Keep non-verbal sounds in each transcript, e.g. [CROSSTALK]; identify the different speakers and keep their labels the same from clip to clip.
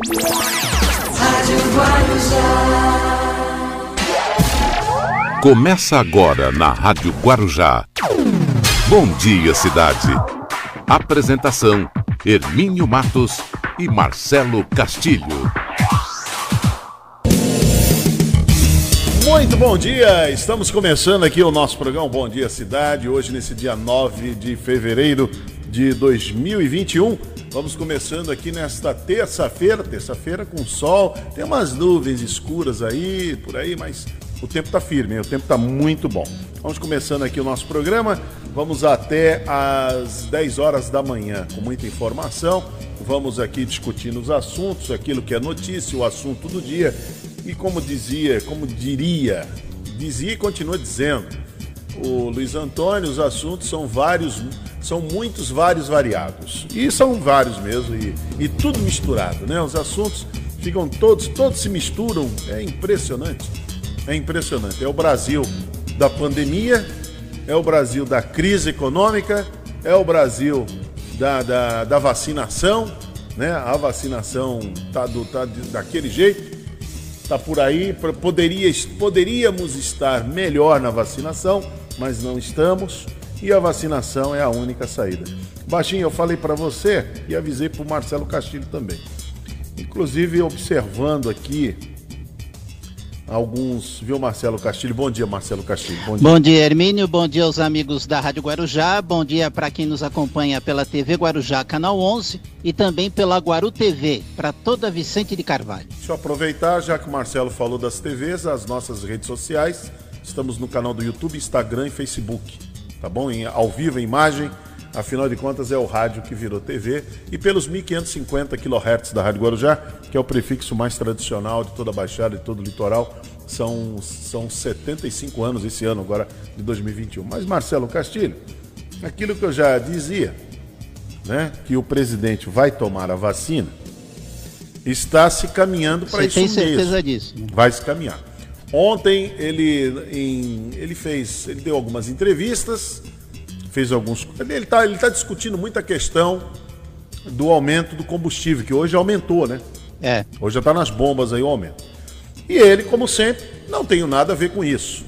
Speaker 1: Rádio Guarujá.
Speaker 2: Começa agora na Rádio Guarujá. Bom dia, cidade. Apresentação: Hermínio Matos e Marcelo Castilho.
Speaker 3: Muito bom dia! Estamos começando aqui o nosso programa Bom Dia Cidade, hoje nesse dia 9 de fevereiro de 2021. Vamos começando aqui nesta terça-feira, terça-feira com sol, tem umas nuvens escuras aí, por aí, mas o tempo está firme, hein? o tempo está muito bom. Vamos começando aqui o nosso programa, vamos até às 10 horas da manhã com muita informação. Vamos aqui discutindo os assuntos, aquilo que é notícia, o assunto do dia. E como dizia, como diria, dizia e continua dizendo, o Luiz Antônio, os assuntos são vários, são muitos, vários variados. E são vários mesmo, e, e tudo misturado, né? Os assuntos ficam todos, todos se misturam, é impressionante. É impressionante. É o Brasil da pandemia, é o Brasil da crise econômica, é o Brasil da, da, da vacinação, né? A vacinação tá, do, tá daquele jeito, tá por aí. Poderia, poderíamos estar melhor na vacinação, mas não estamos. E a vacinação é a única saída. Baixinho, eu falei para você e avisei para o Marcelo Castilho também. Inclusive, observando aqui alguns, viu, Marcelo Castilho? Bom dia, Marcelo Castilho.
Speaker 4: Bom dia. Bom dia, Hermínio. Bom dia aos amigos da Rádio Guarujá. Bom dia para quem nos acompanha pela TV Guarujá, canal 11 e também pela Guaru TV, para toda Vicente de Carvalho.
Speaker 3: Deixa eu aproveitar, já que o Marcelo falou das TVs, as nossas redes sociais. Estamos no canal do YouTube, Instagram e Facebook. Tá bom? Em, ao vivo, em imagem. Afinal de contas, é o rádio que virou TV. E pelos 1550 kHz da Rádio Guarujá, que é o prefixo mais tradicional de toda a Baixada e todo o litoral. São, são 75 anos esse ano, agora de 2021. Mas, Marcelo Castilho, aquilo que eu já dizia, né, que o presidente vai tomar a vacina, está se caminhando para isso
Speaker 4: mesmo. Você tem certeza disso?
Speaker 3: Né? Vai se caminhar. Ontem ele, em, ele fez, ele deu algumas entrevistas, fez alguns. Ele está ele tá discutindo muita questão do aumento do combustível, que hoje aumentou, né?
Speaker 4: É.
Speaker 3: Hoje já está nas bombas aí o aumento. E ele, como sempre, não tem nada a ver com isso.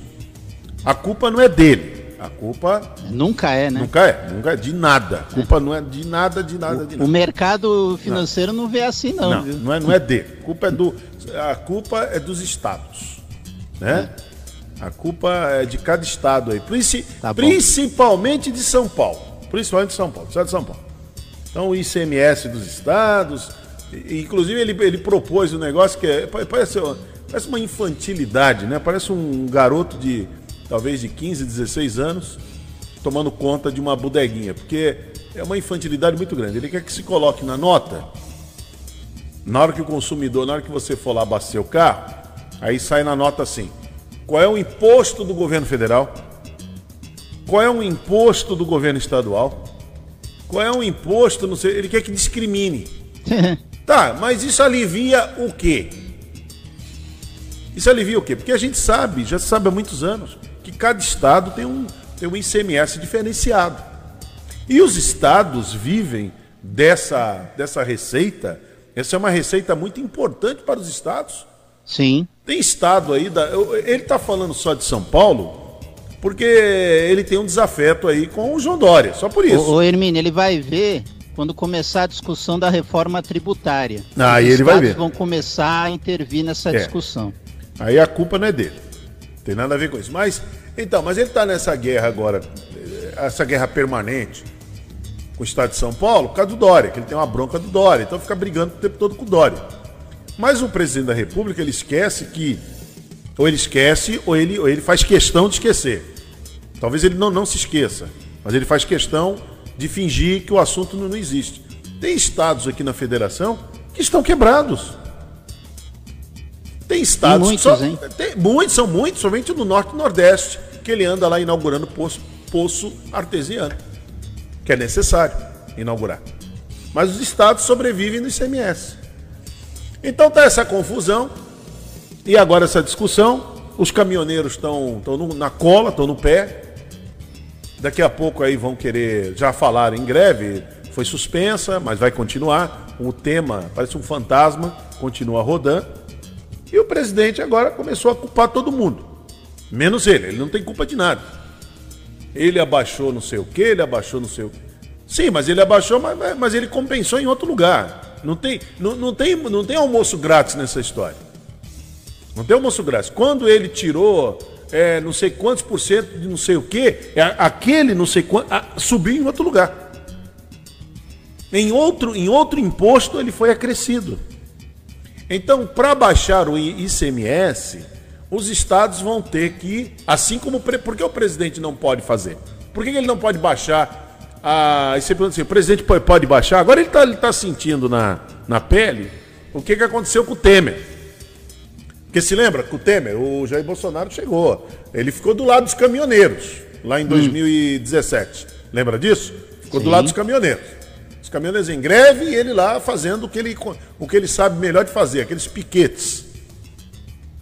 Speaker 3: A culpa não é dele. A culpa.
Speaker 4: Nunca é, né?
Speaker 3: Nunca é, nunca é de nada. A culpa não é de nada, de nada, de nada.
Speaker 4: O mercado financeiro não, não vê assim, não.
Speaker 3: Não, não é, não é dele. A culpa é, do, a culpa é dos estados né? A culpa é de cada estado aí, Princi tá principalmente de São Paulo, principalmente de São Paulo, estado de São Paulo. Então o ICMS dos estados, inclusive ele, ele propôs um negócio que é, parece, parece uma infantilidade, né? Parece um garoto de talvez de 15, 16 anos tomando conta de uma bodeguinha, porque é uma infantilidade muito grande. Ele quer que se coloque na nota, na hora que o consumidor, na hora que você for lá abastecer o carro, Aí sai na nota assim: qual é o imposto do governo federal? Qual é o imposto do governo estadual? Qual é o imposto, não sei, ele quer que discrimine. [LAUGHS] tá, mas isso alivia o quê? Isso alivia o quê? Porque a gente sabe, já sabe há muitos anos, que cada estado tem um, tem um ICMS diferenciado. E os estados vivem dessa, dessa receita. Essa é uma receita muito importante para os estados.
Speaker 4: Sim.
Speaker 3: Tem estado aí, da, ele está falando só de São Paulo, porque ele tem um desafeto aí com o João Dória, só por isso.
Speaker 4: O, o Hermínio, ele vai ver quando começar a discussão da reforma tributária.
Speaker 3: Aí ele vai ver.
Speaker 4: vão começar a intervir nessa é. discussão.
Speaker 3: Aí a culpa não é dele. Não tem nada a ver com isso. Mas, então, mas ele está nessa guerra agora, essa guerra permanente com o Estado de São Paulo, por causa do Dória, que ele tem uma bronca do Dória. Então fica brigando o tempo todo com o Dória. Mas o presidente da República, ele esquece que. Ou ele esquece, ou ele, ou ele faz questão de esquecer. Talvez ele não, não se esqueça, mas ele faz questão de fingir que o assunto não, não existe. Tem estados aqui na federação que estão quebrados. Tem estados.
Speaker 4: muitos, só, hein?
Speaker 3: Tem, muitos, são muitos, somente no norte e nordeste, que ele anda lá inaugurando poço, poço artesiano, que é necessário inaugurar. Mas os estados sobrevivem no ICMS. Então tá essa confusão e agora essa discussão. Os caminhoneiros estão na cola, estão no pé. Daqui a pouco aí vão querer já falar em greve. Foi suspensa, mas vai continuar. o tema, parece um fantasma, continua rodando. E o presidente agora começou a culpar todo mundo. Menos ele, ele não tem culpa de nada. Ele abaixou não sei o que, ele abaixou não sei o que. Sim, mas ele abaixou, mas, mas ele compensou em outro lugar. Não tem, não, não, tem, não tem almoço grátis nessa história. Não tem almoço grátis. Quando ele tirou é, não sei quantos por cento de não sei o que, é, aquele não sei quanto, subiu em outro lugar. Em outro, em outro imposto ele foi acrescido. Então, para baixar o ICMS, os estados vão ter que, assim como. Por que o presidente não pode fazer? Por que ele não pode baixar a. Assim, o presidente pode baixar? Agora ele está ele tá sentindo na, na pele o que, que aconteceu com o Temer. Porque se lembra com o Temer, o Jair Bolsonaro chegou. Ele ficou do lado dos caminhoneiros, lá em 2017. Hum. Lembra disso? Ficou Sim. do lado dos caminhoneiros. Os caminhoneiros em greve e ele lá fazendo o que ele, o que ele sabe melhor de fazer, aqueles piquetes.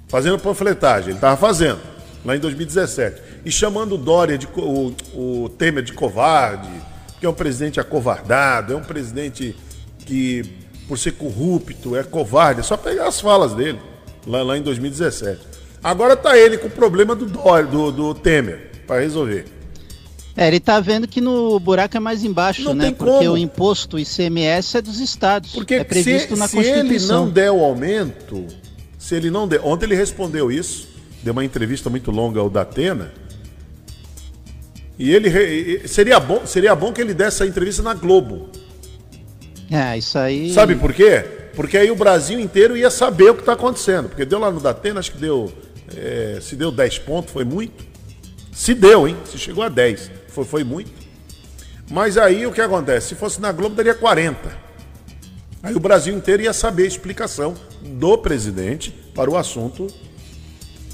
Speaker 3: Fazendo panfletagem. Ele estava fazendo, lá em 2017. E chamando o Dória, de, o, o Temer de covarde, que é um presidente acovardado, é um presidente que, por ser corrupto, é covarde. É só pegar as falas dele lá, lá em 2017. Agora tá ele com o problema do, do, do Temer para resolver.
Speaker 4: É, ele tá vendo que no buraco é mais embaixo, não né? Porque como. o imposto ICMS é dos estados.
Speaker 3: Porque
Speaker 4: é
Speaker 3: previsto se, na se Constituição. ele não der o aumento, se ele não der, ontem ele respondeu isso, deu uma entrevista muito longa ao Datena. E ele seria bom, seria bom que ele desse a entrevista na Globo.
Speaker 4: É, isso aí.
Speaker 3: Sabe por quê? Porque aí o Brasil inteiro ia saber o que está acontecendo. Porque deu lá no Datena, acho que deu. É, se deu 10 pontos, foi muito. Se deu, hein? Se chegou a 10, foi, foi muito. Mas aí o que acontece? Se fosse na Globo, daria 40. Aí o Brasil inteiro ia saber a explicação do presidente para o assunto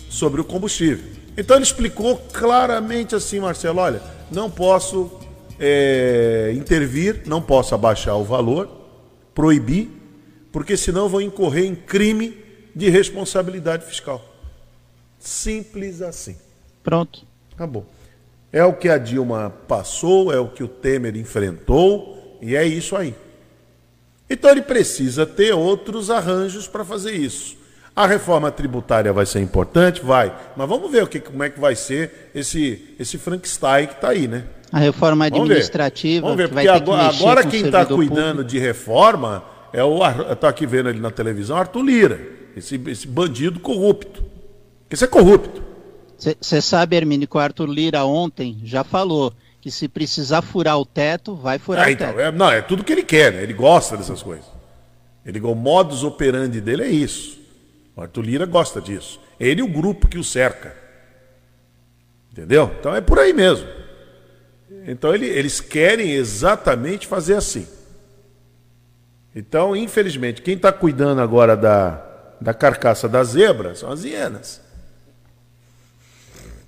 Speaker 3: sobre o combustível. Então ele explicou claramente assim, Marcelo: olha, não posso é, intervir, não posso abaixar o valor, proibir porque senão vão incorrer em crime de responsabilidade fiscal. Simples assim.
Speaker 4: Pronto.
Speaker 3: Acabou. É o que a Dilma passou, é o que o Temer enfrentou, e é isso aí. Então ele precisa ter outros arranjos para fazer isso. A reforma tributária vai ser importante? Vai. Mas vamos ver o que, como é que vai ser esse, esse Frankenstein que está aí, né?
Speaker 4: A reforma administrativa.
Speaker 3: Vamos ver, vamos ver porque agora, que agora quem está cuidando público. de reforma é o. Estou aqui vendo ele na televisão, Arthur Lira, esse, esse bandido corrupto. Esse é corrupto.
Speaker 4: Você sabe, Hermínio, que o Arthur Lira ontem já falou que se precisar furar o teto, vai furar
Speaker 3: é,
Speaker 4: o
Speaker 3: então,
Speaker 4: teto.
Speaker 3: É, não, é tudo que ele quer, né? Ele gosta dessas coisas. Ele, o modus operandi dele é isso. O Arthur Lira gosta disso. Ele e o grupo que o cerca. Entendeu? Então é por aí mesmo. Então ele, eles querem exatamente fazer assim. Então, infelizmente, quem está cuidando agora da, da carcaça da zebra são as hienas.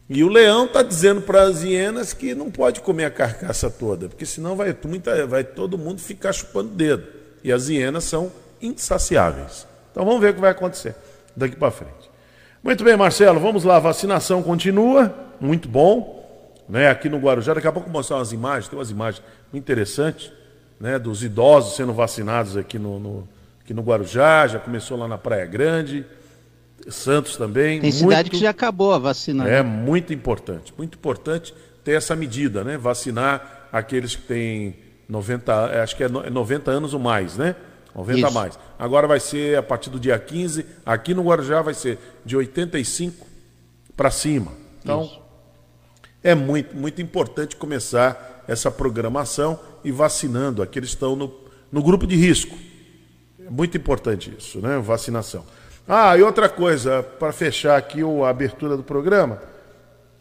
Speaker 3: E o leão está dizendo para as hienas que não pode comer a carcaça toda, porque senão vai, muita, vai todo mundo ficar chupando dedo. E as hienas são insaciáveis. Então vamos ver o que vai acontecer daqui para frente. Muito bem, Marcelo, vamos lá. A vacinação continua, muito bom. Né, aqui no Guarujá, daqui a pouco vou mostrar umas imagens, tem umas imagens muito interessantes né, dos idosos sendo vacinados aqui no, no, aqui no Guarujá, já começou lá na Praia Grande, Santos também.
Speaker 4: Tem cidade muito, que já acabou a vacina.
Speaker 3: É né? muito importante, muito importante ter essa medida, né? Vacinar aqueles que têm 90, é, acho que é 90 é anos ou mais, né? 90 Isso. a mais. Agora vai ser a partir do dia 15, aqui no Guarujá vai ser de 85 para cima. Então, Isso. é muito, muito importante começar essa programação e vacinando aqueles que estão no, no grupo de risco. É muito importante isso, né? Vacinação. Ah, e outra coisa, para fechar aqui a abertura do programa,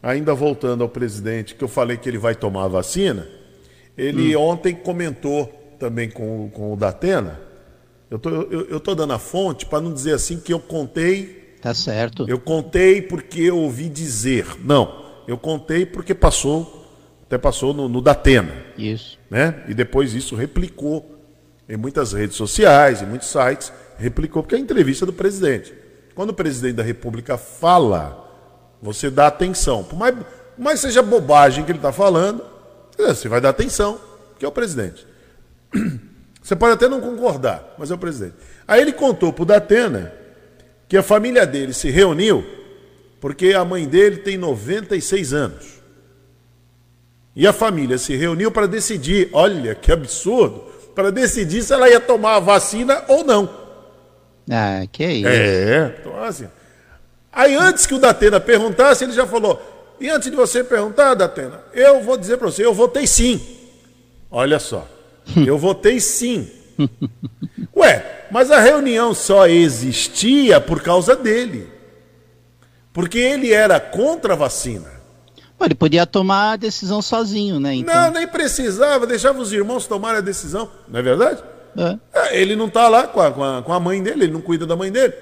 Speaker 3: ainda voltando ao presidente, que eu falei que ele vai tomar a vacina, ele hum. ontem comentou também com, com o Datena. Eu tô, eu, eu tô dando a fonte para não dizer assim que eu contei.
Speaker 4: Tá certo.
Speaker 3: Eu contei porque eu ouvi dizer. Não, eu contei porque passou até passou no, no Datena.
Speaker 4: Isso.
Speaker 3: Né? E depois isso replicou em muitas redes sociais, em muitos sites, replicou, porque é a entrevista do presidente. Quando o presidente da República fala, você dá atenção. Por mais, por mais seja bobagem que ele está falando, você vai dar atenção, que é o presidente. [CLEARS THROAT] Você pode até não concordar, mas é o presidente. Aí ele contou para o Datena que a família dele se reuniu porque a mãe dele tem 96 anos. E a família se reuniu para decidir, olha que absurdo, para decidir se ela ia tomar a vacina ou não.
Speaker 4: Ah, que isso.
Speaker 3: É, então assim. Aí antes que o Datena perguntasse, ele já falou: e antes de você perguntar, Datena, eu vou dizer para você, eu votei sim. Olha só, [LAUGHS] eu votei sim. [LAUGHS] Ué, mas a reunião só existia por causa dele. Porque ele era contra a vacina.
Speaker 4: Pô, ele podia tomar a decisão sozinho, né? Então...
Speaker 3: Não, nem precisava, deixava os irmãos tomarem a decisão, não é verdade?
Speaker 4: É.
Speaker 3: É, ele não está lá com a, com, a, com a mãe dele, ele não cuida da mãe dele.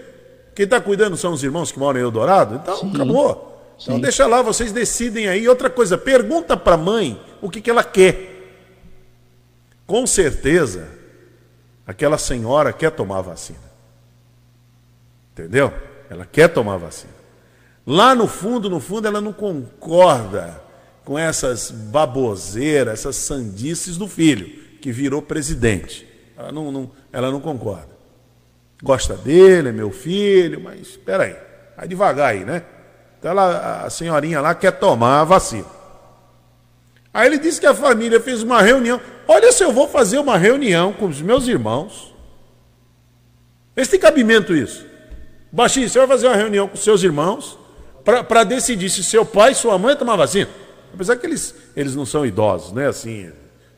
Speaker 3: Quem está cuidando são os irmãos que moram em Eldorado, então
Speaker 4: Sim.
Speaker 3: acabou. Então
Speaker 4: Sim.
Speaker 3: deixa lá, vocês decidem aí. Outra coisa, pergunta para a mãe o que, que ela quer. Com certeza, aquela senhora quer tomar vacina. Entendeu? Ela quer tomar vacina. Lá no fundo, no fundo, ela não concorda com essas baboseiras, essas sandices do filho, que virou presidente. Ela não, não- ela não concorda. Gosta dele, é meu filho, mas espera aí, vai devagar aí, né? Então ela, a senhorinha lá quer tomar a vacina. Aí ele disse que a família fez uma reunião. Olha se eu vou fazer uma reunião com os meus irmãos. Se tem cabimento isso. Baixinho, você vai fazer uma reunião com seus irmãos para decidir se seu pai e sua mãe tomar vacina. Apesar que eles, eles não são idosos, né? Assim,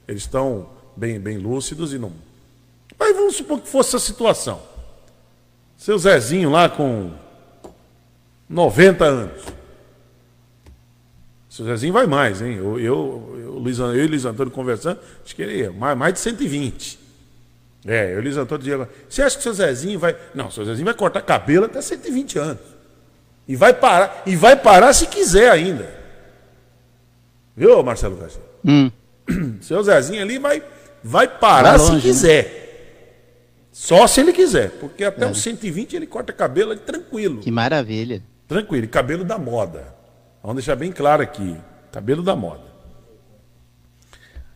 Speaker 3: eles estão bem, bem lúcidos e não. Mas vamos supor que fosse essa situação. Seu Zezinho lá com 90 anos. Seu Zezinho vai mais, hein? Eu, eu, eu, Luiz, eu e o Luiz Antônio conversando, acho que ele ia mais, mais de 120. É, eu e o Luiz Antônio dizia, você acha que o seu Zezinho vai. Não, o seu Zezinho vai cortar cabelo até 120 anos. E vai parar, e vai parar se quiser ainda. Viu, Marcelo Garcia?
Speaker 4: Hum, [CLEARS THROAT]
Speaker 3: Seu Zezinho ali vai, vai parar
Speaker 4: Vai longe,
Speaker 3: se
Speaker 4: né?
Speaker 3: quiser. Só se ele quiser. Porque até os 120 ele corta cabelo ali tranquilo.
Speaker 4: que maravilha.
Speaker 3: Tranquilo, cabelo da moda. Vamos deixar bem claro aqui. Cabelo da moda.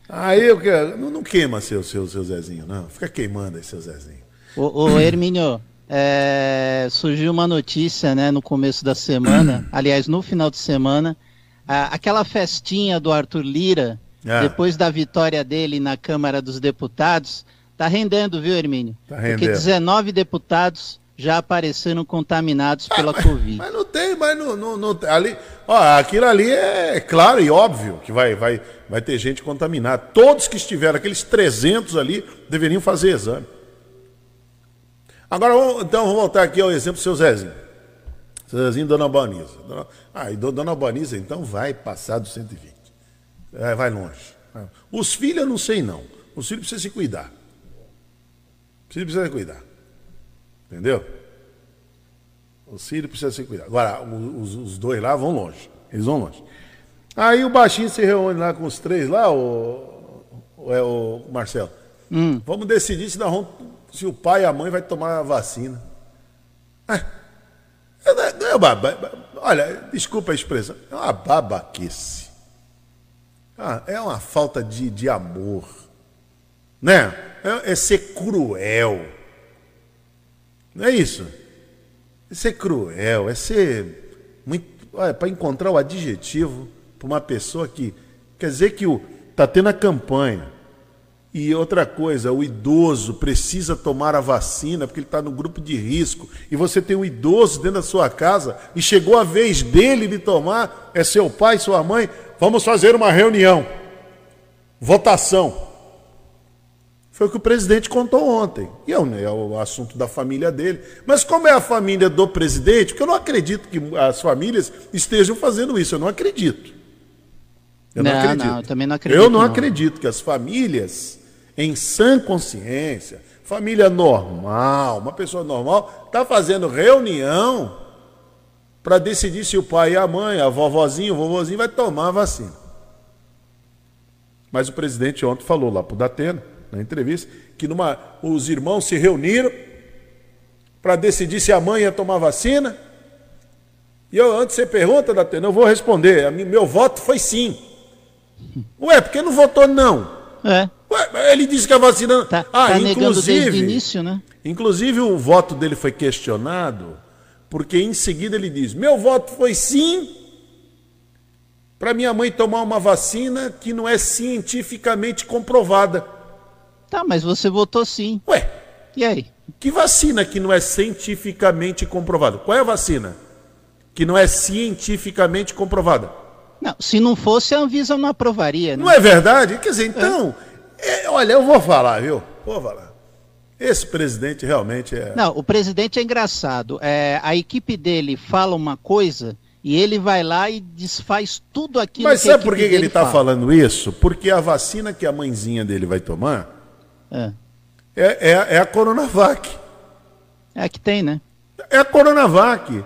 Speaker 3: Aí eu quero. Não, não queima seu, seu, seu Zezinho, não. Fica queimando aí, seu Zezinho.
Speaker 4: Ô, ô [CLEARS THROAT] Hermínio, é, surgiu uma notícia né, no começo da semana, [CLEARS THROAT] aliás, no final de semana, a- aquela festinha do Arthur Lira,
Speaker 3: Ah.
Speaker 4: depois da vitória dele na Câmara dos Deputados, tá rendendo, viu, Hermínio?
Speaker 3: Tá
Speaker 4: Porque
Speaker 3: rendendo.
Speaker 4: 19 deputados já apareceram contaminados pela Covid.
Speaker 3: Mas não tem, mas não, não, não- ali, ó, aquilo ali é claro e óbvio que vai, vai, vai ter gente contaminada. Todos que estiveram, aqueles 300 ali, deveriam fazer exame. Agora, então, vamos voltar aqui ao exemplo do seu Zezinho. Seu Zezinho, Dona Albaniza. Ah, e do- Dona Albaniza, então, vai passar dos 120. É, vai longe. Os filhos, eu não sei, não. Os filhos precisam se cuidar. Os filhos precisam se cuidar. Entendeu? Os filhos precisam se cuidar. Agora, o- os, os dois lá vão longe. Eles vão longe. Aí o baixinho se reúne lá com os três lá, o, o, é o Marcelo. Vamos decidir se, nós vamos- se o pai e a mãe vai tomar a vacina. Ah, é baba- olha, desculpa a expressão, é uma babaquice. Ah, é uma falta de, de amor. Né? É, é ser cruel. Não é isso? É ser cruel, é ser muito. Olha, para encontrar o adjetivo para uma pessoa que. Quer dizer que está tendo a campanha. E outra coisa, o idoso precisa tomar a vacina porque ele está no grupo de risco. E você tem um idoso dentro da sua casa e chegou a vez dele de tomar, é seu pai, sua mãe. Vamos fazer uma reunião. Votação. Foi o que o presidente contou ontem. E é o, é o assunto da família dele. Mas como é a família do presidente, porque eu não acredito que as famílias estejam fazendo isso. Eu não acredito. Eu não,
Speaker 4: Não,
Speaker 3: acredito.
Speaker 4: não, eu também não acredito,
Speaker 3: Eu não,
Speaker 4: não.
Speaker 3: acredito que as famílias, em sã consciência, família normal, uma pessoa normal, está fazendo reunião para decidir se o pai e a mãe, a vovozinha, o vovozinho vai tomar a vacina. Mas o presidente ontem falou lá para o Datena, na entrevista, que numa, os irmãos se reuniram para decidir se a mãe ia tomar vacina. E eu, antes você pergunta, Datena, eu vou responder. A mi- meu voto foi sim. Ué, por que não votou não?
Speaker 4: É.
Speaker 3: Ué, Ele disse que a vacina.
Speaker 4: Tá,
Speaker 3: ah,
Speaker 4: tá
Speaker 3: inclusive.
Speaker 4: início, né?
Speaker 3: Inclusive, o voto dele foi questionado, porque em seguida ele diz: Meu voto foi sim para minha mãe tomar uma vacina que não é cientificamente comprovada.
Speaker 4: Tá, mas você votou sim.
Speaker 3: Ué,
Speaker 4: E aí?
Speaker 3: que vacina que não é cientificamente comprovada? Qual é a vacina que não é cientificamente comprovada?
Speaker 4: Não, se não fosse, a Anvisa não aprovaria, né?
Speaker 3: Não é verdade? Quer dizer, então, é, olha, eu vou falar, viu? Vou falar. Esse presidente realmente é.
Speaker 4: Não, o presidente é engraçado. É, a equipe dele fala uma coisa e ele vai lá e desfaz tudo aquilo
Speaker 3: Mas
Speaker 4: que a
Speaker 3: sabe por que que ele está
Speaker 4: fala.
Speaker 3: falando isso? Porque a vacina que a mãezinha dele vai tomar
Speaker 4: É.
Speaker 3: é, é, é a Coronavac.
Speaker 4: É a que tem, né?
Speaker 3: É a Coronavac.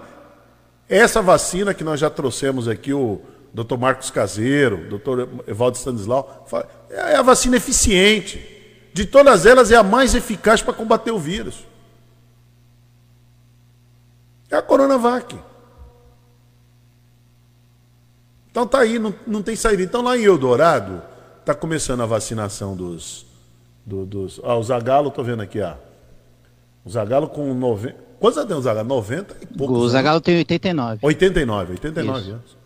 Speaker 3: Essa vacina que nós já trouxemos aqui, o Dr. Marcos Caseiro, o Dr. Evaldo Stanislau, é a vacina eficiente. De todas elas, é a mais eficaz para combater o vírus. É a Coronavac. Então tá aí, não, não tem saída. Então lá em Eldorado, está começando a vacinação dos. Do- dos ah, o Zagalo, tô vendo aqui, ó. O Zagalo com 90. Quantos anos tem o Zagalo? 90 e poucos.
Speaker 4: O
Speaker 3: anos.
Speaker 4: Zagallo tem 89.
Speaker 3: 89, 89
Speaker 4: Isso.
Speaker 3: anos.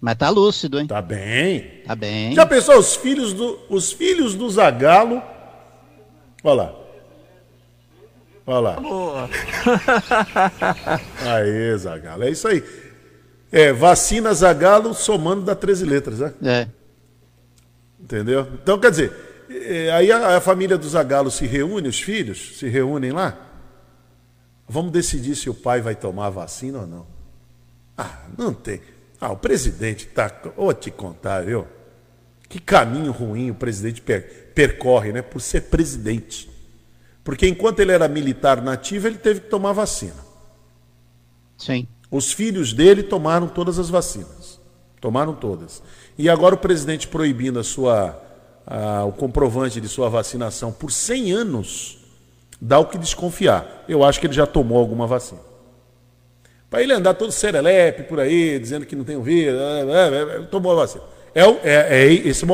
Speaker 4: Mas tá lúcido, hein?
Speaker 3: Tá bem.
Speaker 4: Tá bem.
Speaker 3: Já pensou os filhos do, os filhos do Zagalo? Olha lá. Olha lá. Aí, [LAUGHS] Zagalo. É isso aí. É, vacina Zagalo somando dá 13 letras, né?
Speaker 4: É.
Speaker 3: Entendeu? Então, quer dizer, aí a, a família do Zagalo se reúne, os filhos se reúnem lá. Vamos decidir se o pai vai tomar a vacina ou não. Ah, não tem. Ah, o presidente tá. Vou te contar, viu? Que caminho ruim o presidente per- percorre, né? Por ser presidente. Porque enquanto ele era militar nativo, ele teve que tomar vacina.
Speaker 4: Sim.
Speaker 3: Os filhos dele tomaram todas as vacinas. Tomaram todas. E agora o presidente proibindo a sua, a- o comprovante de sua vacinação por 100 anos, dá o que desconfiar. Eu acho que ele já tomou alguma vacina. Para ele andar todo serelepe por aí, dizendo que não tem o vírus, é, é, é, tomou a vacina. É, é, é, esse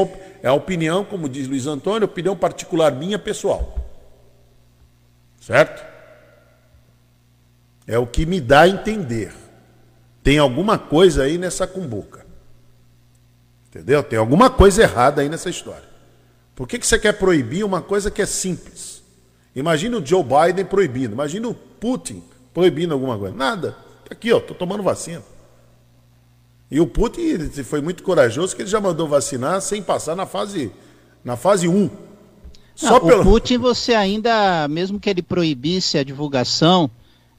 Speaker 3: é a opinião, como diz Luiz Antônio, opinião particular minha pessoal. Certo? É o que me dá a entender. Tem alguma coisa aí nessa cumbuca. Entendeu? Tem alguma coisa errada aí nessa história. Por que, que você quer proibir uma coisa que é simples? Imagina o Joe Biden proibindo. Imagina o Putin proibindo alguma coisa. Nada. Aqui, ó, tô tomando vacina. E o Putin ele foi muito corajoso que ele já mandou vacinar sem passar na fase na fase 1. Só
Speaker 4: Não,
Speaker 3: pelo
Speaker 4: O Putin, você ainda, mesmo que ele proibisse a divulgação,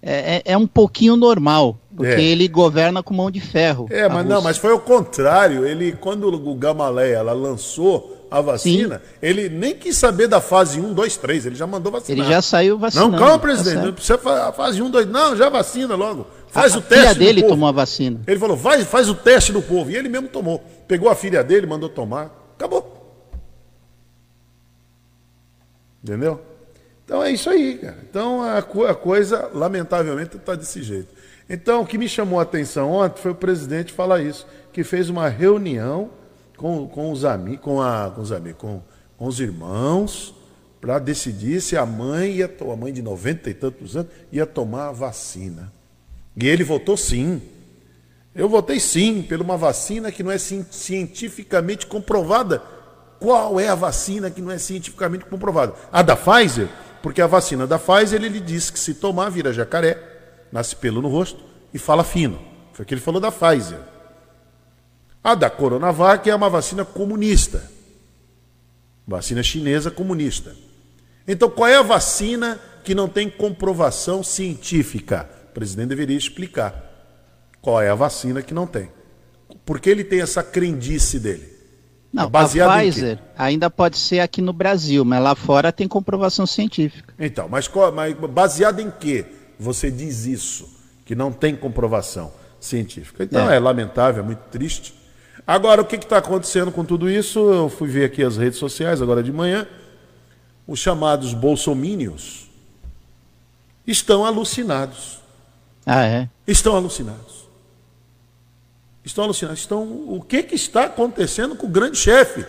Speaker 4: é, é- é um pouquinho normal, porque
Speaker 3: É.
Speaker 4: ele governa com mão de ferro.
Speaker 3: É, mas não,
Speaker 4: Rússia.
Speaker 3: mas foi o contrário. Ele, quando o Gamaleia ela lançou a vacina, ele nem quis saber da fase 1, 2, 3, ele já mandou vacinar.
Speaker 4: Ele já saiu vacinando.
Speaker 3: Não, calma,
Speaker 4: tá
Speaker 3: presidente, não
Speaker 4: certo.
Speaker 3: precisa a fase 1, 2, não, já vacina logo. Faz
Speaker 4: a,
Speaker 3: o teste
Speaker 4: A filha dele
Speaker 3: povo.
Speaker 4: tomou a vacina.
Speaker 3: Ele falou, vai, faz o teste do povo. E ele mesmo tomou. Pegou a filha dele, mandou tomar. Acabou. Entendeu? Então é isso aí, cara. Então a, a coisa, lamentavelmente, está desse jeito. Então o que me chamou a atenção ontem foi o presidente falar isso, que fez uma reunião com, com os amigos, com, a, com os amigos, com, com os irmãos, para decidir se a mãe ia, a mãe de 90 e tantos anos, ia tomar a vacina. E ele votou sim. Eu votei sim por uma vacina que não é cien- cientificamente comprovada. Qual é a vacina que não é cientificamente comprovada? A da Pfizer, porque a vacina da Pfizer ele disse que se tomar vira jacaré, nasce pelo no rosto e fala fino. Foi o que ele falou da Pfizer. A da Coronavac é uma vacina comunista. Vacina chinesa comunista. Então, qual é a vacina que não tem comprovação científica? O presidente deveria explicar qual é a vacina que não tem. Porque ele tem essa crendice dele.
Speaker 4: Não,
Speaker 3: É
Speaker 4: a Pfizer ainda pode ser aqui no Brasil, mas lá fora tem comprovação científica.
Speaker 3: Então, mas, mas baseado em que você diz isso? Que não tem comprovação científica. Então é,
Speaker 4: É.
Speaker 3: lamentável, é muito triste. Agora, o que está acontecendo com tudo isso? Eu fui ver aqui as redes sociais agora de manhã. Os chamados bolsomínios estão alucinados.
Speaker 4: Ah, é?
Speaker 3: Estão alucinados. Estão alucinados. Estão... O que, que está acontecendo com o grande chefe?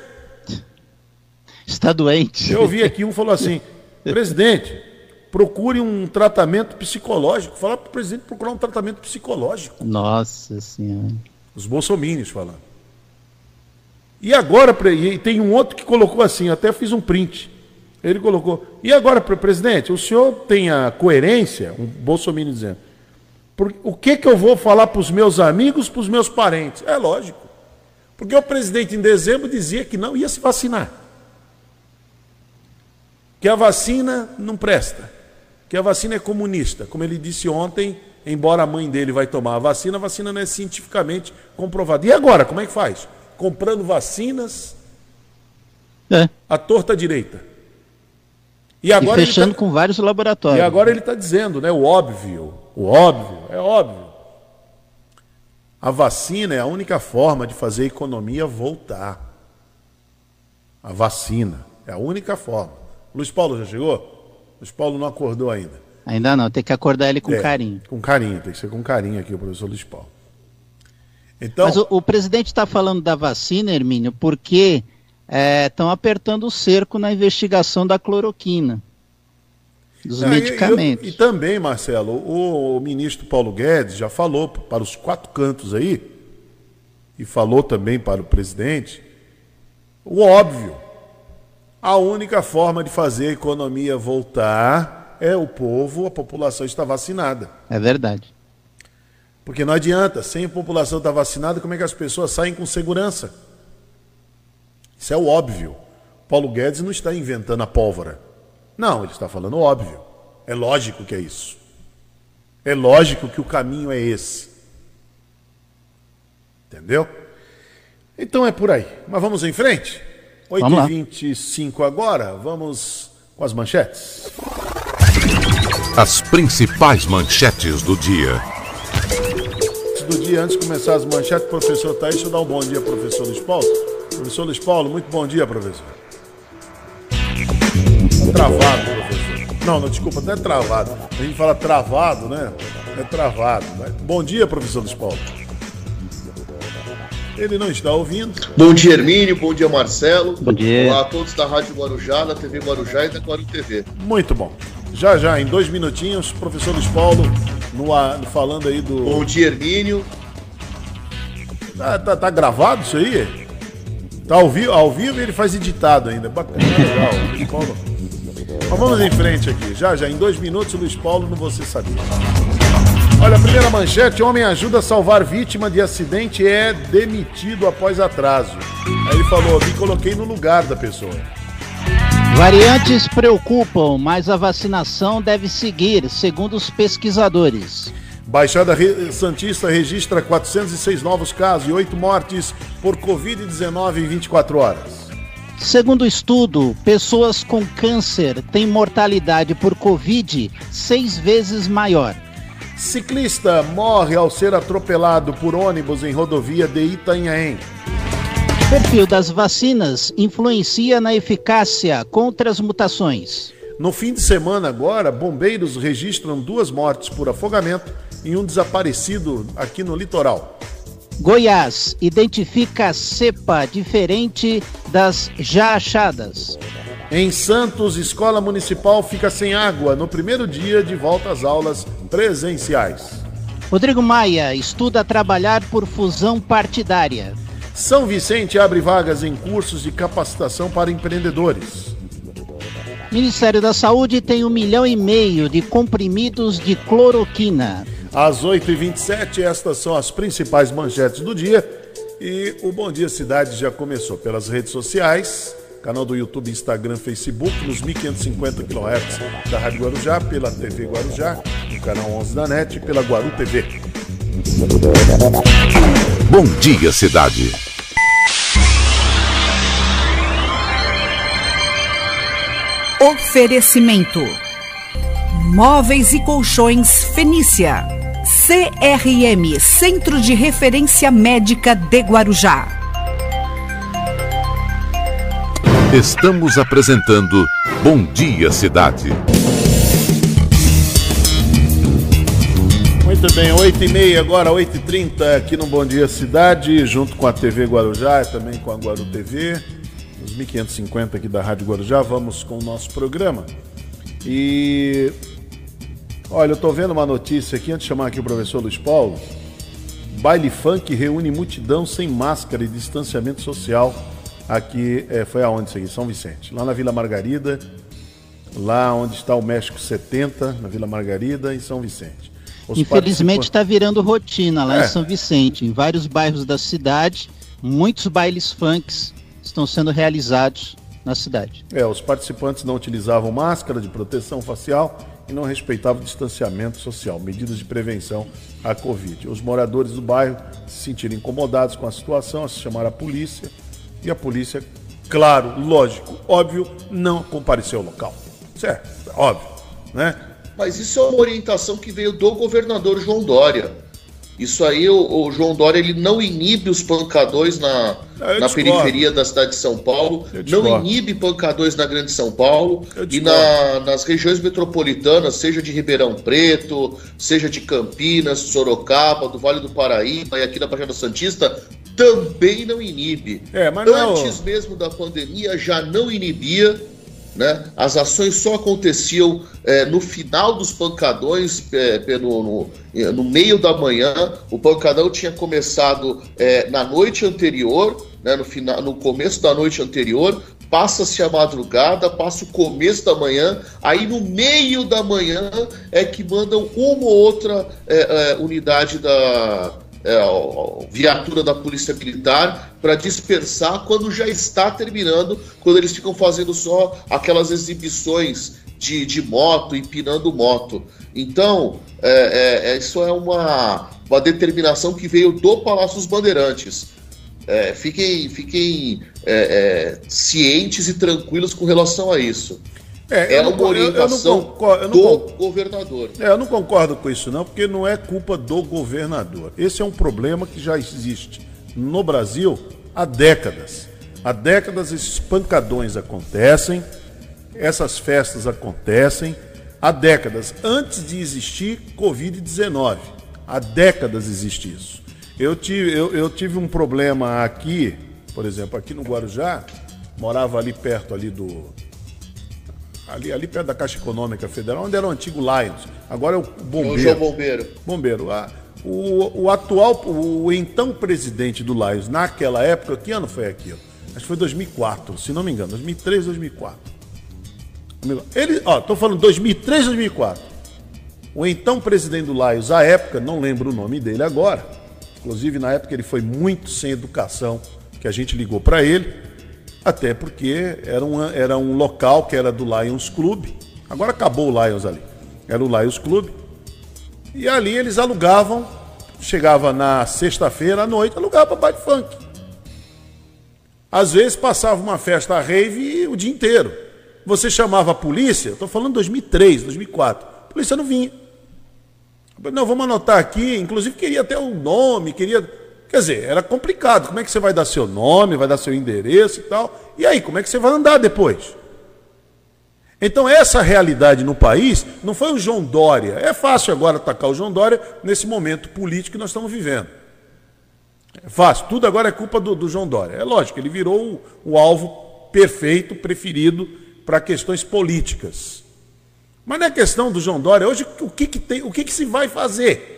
Speaker 4: Está doente.
Speaker 3: Eu vi aqui um falou assim: presidente, procure um tratamento psicológico. Fala para o presidente procurar um tratamento psicológico.
Speaker 4: Nossa Senhora.
Speaker 3: Os bolsomínios falando. E agora, e tem um outro que colocou assim, até fiz um print. Ele colocou. E agora, presidente, o senhor tem a coerência, um bolsominion dizendo, por, o que, que eu vou falar para os meus amigos, para os meus parentes? É lógico. Porque o presidente em dezembro dizia que não ia se vacinar. Que a vacina não presta. Que a vacina é comunista. Como ele disse ontem, embora a mãe dele vai tomar a vacina, a vacina não é cientificamente comprovada. E agora, como é que faz? Comprando vacinas
Speaker 4: é.
Speaker 3: à torta direita.
Speaker 4: E, agora e fechando tá... com vários laboratórios.
Speaker 3: E agora ele está dizendo, né? O óbvio. O óbvio, é óbvio. A vacina é a única forma de fazer a economia voltar. A vacina é a única forma. Luiz Paulo já chegou? Luiz Paulo não acordou ainda.
Speaker 4: Ainda não, tem que acordar ele com
Speaker 3: é,
Speaker 4: carinho.
Speaker 3: Com carinho, tem que ser com carinho aqui o professor Luiz Paulo. Então...
Speaker 4: Mas o, o presidente está falando da vacina, Hermínio, porque estão é, apertando o cerco na investigação da cloroquina, dos é, medicamentos.
Speaker 3: E, e, e, também, Marcelo, o, o ministro Paulo Guedes já falou para os quatro cantos aí, e falou também para o presidente, o óbvio. A única forma de fazer a economia voltar é o povo, a população estar vacinada.
Speaker 4: É verdade.
Speaker 3: Porque não adianta, sem a população estar vacinada, como é que as pessoas saem com segurança? Isso é o óbvio. Paulo Guedes não está inventando a pólvora. Não, ele está falando óbvio. É lógico que é isso. É lógico que o caminho é esse. Entendeu? Então é por aí. Mas vamos em frente? 8h25 agora, vamos com as manchetes.
Speaker 2: As principais manchetes do dia.
Speaker 3: Do dia, antes de começar as manchetes, professor Thaís, deixa eu dar um bom dia, professor Luiz Paulo. Professor Luiz Paulo, muito bom dia, professor. Travado, professor. Não, não, desculpa, não é travado. A gente fala travado, né? É travado. Né? Bom dia, professor Luiz Paulo. Ele não está ouvindo.
Speaker 5: Bom dia, Hermínio. Bom dia, Marcelo.
Speaker 4: Bom dia.
Speaker 5: Olá a todos da Rádio Guarujá, da TV Guarujá e da Guaru TV.
Speaker 3: Muito bom. Já, já, em dois minutinhos, professor Luiz Paulo no, falando aí do.
Speaker 5: Bom dia, Hermínio.
Speaker 3: Tá, tá, tá gravado isso aí? Tá ao vivo, ao vivo e ele faz editado ainda. Bacana, [LAUGHS] legal. Luiz Paulo. Mas vamos em frente aqui. Já, já, em dois minutos, Luiz Paulo no Você Sabia. Olha, a primeira manchete: homem ajuda a salvar vítima de acidente e é demitido após atraso. Aí ele falou: me coloquei no lugar da pessoa.
Speaker 4: Variantes preocupam, mas a vacinação deve seguir, segundo os pesquisadores.
Speaker 3: Baixada Santista registra 406 novos casos e 8 mortes por Covid-19 em 24 horas.
Speaker 4: Segundo o estudo, pessoas com câncer têm mortalidade por Covid seis vezes maior.
Speaker 3: Ciclista morre ao ser atropelado por ônibus em rodovia de Itanhaém.
Speaker 4: Perfil das vacinas influencia na eficácia contra as mutações.
Speaker 3: No fim de semana agora, bombeiros registram duas mortes por afogamento em um desaparecido aqui no litoral.
Speaker 4: Goiás identifica cepa diferente das já achadas.
Speaker 3: Em Santos, escola municipal fica sem água no primeiro dia de volta às aulas presenciais.
Speaker 4: Rodrigo Maia estuda trabalhar por fusão partidária.
Speaker 3: São Vicente abre vagas em cursos de capacitação para empreendedores.
Speaker 4: Ministério da Saúde tem um milhão e meio de comprimidos de cloroquina.
Speaker 3: Às 8h27, estas são as principais manchetes do dia. E o Bom Dia Cidade já começou pelas redes sociais, canal do YouTube, Instagram, Facebook, nos 1550 kHz da Rádio Guarujá, pela TV Guarujá, no canal 11 da NET e pela Guaru TV.
Speaker 2: Bom Dia Cidade.
Speaker 6: Oferecimento: Móveis e Colchões Fenícia. CRM Centro de Referência Médica de Guarujá.
Speaker 2: Estamos apresentando Bom Dia Cidade.
Speaker 3: Muito bem, 8h30, agora 8h30 aqui no Bom Dia Cidade, junto com a TV Guarujá e também com a Guaru TV, nos 2550 aqui da Rádio Guarujá. Vamos com o nosso programa. E olha, eu tô vendo uma notícia aqui, antes de chamar aqui o professor Luiz Paulo. Baile funk reúne multidão sem máscara e distanciamento social. Aqui é, foi aonde isso aqui? São Vicente. Lá na Vila Margarida, lá onde está o México 70, na Vila Margarida, em São Vicente.
Speaker 4: Os Infelizmente está virando rotina lá é. em São Vicente, em vários bairros da cidade, muitos bailes funks estão sendo realizados na cidade.
Speaker 3: É, os participantes não utilizavam máscara de proteção facial e não respeitavam o distanciamento social, medidas de prevenção à Covid. Os moradores do bairro se sentiram incomodados com a situação, chamaram a polícia e a polícia, claro, lógico, óbvio, não compareceu ao local. Certo, óbvio, né?
Speaker 5: Mas isso é uma orientação que veio do governador João Dória. Isso aí, o, o João Dória ele não inibe os pancadores na, na periferia da cidade de São Paulo, não inibe pancadores na Grande São Paulo e na, nas regiões metropolitanas, seja de Ribeirão Preto, seja de Campinas, Sorocaba, do Vale do Paraíba e aqui da Baixada Santista, também não inibe. É, Antes não... mesmo da pandemia já não inibia né? As ações só aconteciam é, no final dos pancadões, é, no, no, no, meio da manhã. O pancadão tinha começado é, na noite anterior, né, no, final, no começo da noite anterior. Passa-se a madrugada, passa o começo da manhã, aí no meio da manhã é que mandam uma ou outra é, é, unidade da, é, viatura da Polícia Militar para dispersar quando já está terminando, quando eles ficam fazendo só aquelas exibições de, de moto, empinando moto. Então, é, é, é isso é uma, uma determinação que veio do Palácio dos Bandeirantes. É, fiquem fiquem é, cientes e tranquilos com relação a isso. É, é uma orientação concordo, do concordo, governador.
Speaker 3: É, eu não concordo com isso não, porque não é culpa do governador. Esse é um problema que já existe no Brasil há décadas. Há décadas esses pancadões acontecem, essas festas acontecem, há décadas, antes de existir Covid-19. Há décadas existe isso. Eu tive, eu, eu tive um problema aqui, por exemplo, aqui no Guarujá, morava ali perto ali do, ali, ali perto da Caixa Econômica Federal, onde era o antigo Lions. Agora é o Bombeiro.
Speaker 5: O Bombeiro.
Speaker 3: Bombeiro. Ah, o, o atual, o então presidente do Lions, naquela época, que ano foi aquilo? Acho que foi 2004, se não me engano, 2003, 2004. Ele, ó, tô falando 2003, 2004. O então presidente do Lions, à época, não lembro o nome dele agora, inclusive na época ele foi muito sem educação, que a gente ligou para ele até porque era, uma, era um local que era do Lions Club. Agora acabou o Lions ali. Era o Lions Club. E ali eles alugavam, chegava na sexta-feira à noite, alugava para baile funk. Às vezes passava uma festa rave o dia inteiro. Você chamava a polícia, estou falando 2003, 2004. A polícia não vinha. Não, vamos anotar aqui, inclusive queria até o nome, queria Quer dizer, era complicado. Como é que você vai dar seu nome, vai dar seu endereço e tal? E aí, como é que você vai andar depois? Então, essa realidade no país não foi o João Dória. É fácil agora atacar o João Dória nesse momento político que nós estamos vivendo. É fácil. Tudo agora é culpa do, do João Dória. É lógico, ele virou o, o alvo perfeito, preferido para questões políticas. Mas não é questão do João Dória. Hoje, o que, que, tem, o que, que se vai fazer?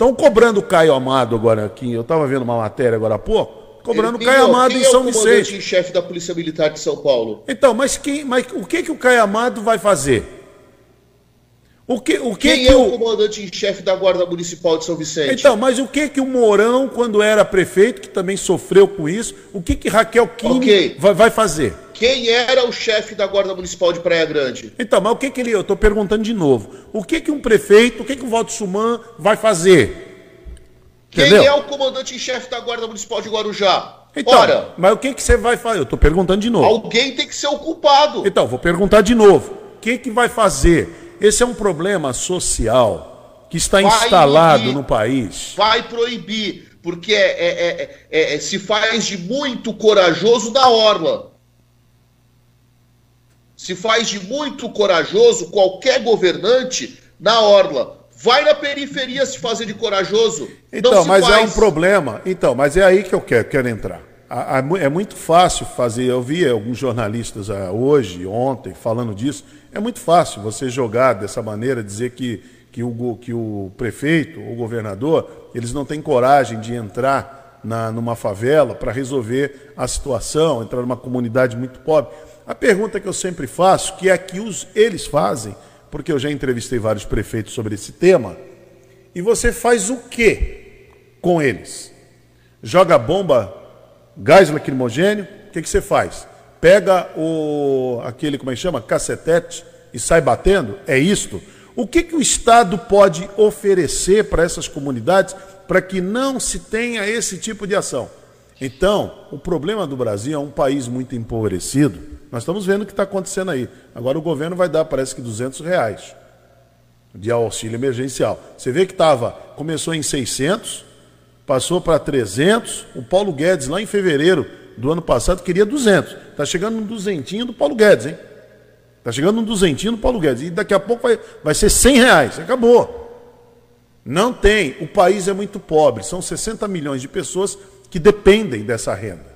Speaker 3: Estão cobrando o Caio Amado agora aqui. Eu estava vendo uma matéria agora há pouco. Cobrando o Caio Amado em São Vicente. Quem é o
Speaker 5: chefe da Polícia Militar de São Paulo?
Speaker 3: Então, mas, quem, mas o que, que o Caio Amado vai fazer?
Speaker 5: O que, o que Quem que é o, comandante em chefe da Guarda Municipal de São Vicente?
Speaker 3: Então, mas o que que o Mourão, quando era prefeito, que também sofreu com isso, o que que Raquel Kine okay. vai, vai, fazer?
Speaker 5: Quem era o chefe da Guarda Municipal de Praia Grande?
Speaker 3: Então, mas o que que ele, eu estou perguntando de novo, o que que um prefeito, o que que o Valdo Suman vai fazer?
Speaker 5: Quem Entendeu? é o comandante em chefe da Guarda Municipal de Guarujá?
Speaker 3: Então, Ora, mas o que que você vai fazer? Eu estou perguntando de novo.
Speaker 5: Alguém tem que ser o culpado.
Speaker 3: Então, vou perguntar de novo. O que que vai fazer? Esse é um problema social que está vai instalado inibir, no país.
Speaker 5: Vai proibir, porque é, é, é, se faz de muito corajoso da orla. Se faz de muito corajoso qualquer governante na orla. Vai na periferia se fazer de corajoso.
Speaker 3: Então, mas faz. é um problema. Então, mas é aí que eu quero, quero entrar. É muito fácil fazer. Eu vi alguns jornalistas ah, hoje, ontem, falando disso. É muito fácil você jogar dessa maneira, dizer que, que, o, que o prefeito, o governador, eles não têm coragem de entrar na, numa favela para resolver a situação, entrar numa comunidade muito pobre. A pergunta que eu sempre faço, que é que os, eles fazem, porque eu já entrevistei vários prefeitos sobre esse tema, e você faz o que com eles? Joga bomba gás lacrimogênio, o que, que você faz? Pega o aquele, como é que chama? Cacetete e sai batendo? É isto? O que, que o Estado pode oferecer para essas comunidades para que não se tenha esse tipo de ação? Então, o problema do Brasil é um país muito empobrecido. Nós estamos vendo o que está acontecendo aí. Agora o governo vai dar, parece que 200 reais de auxílio emergencial. Você vê que estava, começou em 600, passou para 300. O Paulo Guedes, lá em fevereiro do ano passado, queria 200. Está chegando um duzentinho do Paulo Guedes, hein? Está chegando um duzentinho do Paulo Guedes. E daqui a pouco vai, vai ser 100 reais. Acabou. Não tem. O país é muito pobre. São 60 milhões de pessoas que dependem dessa renda.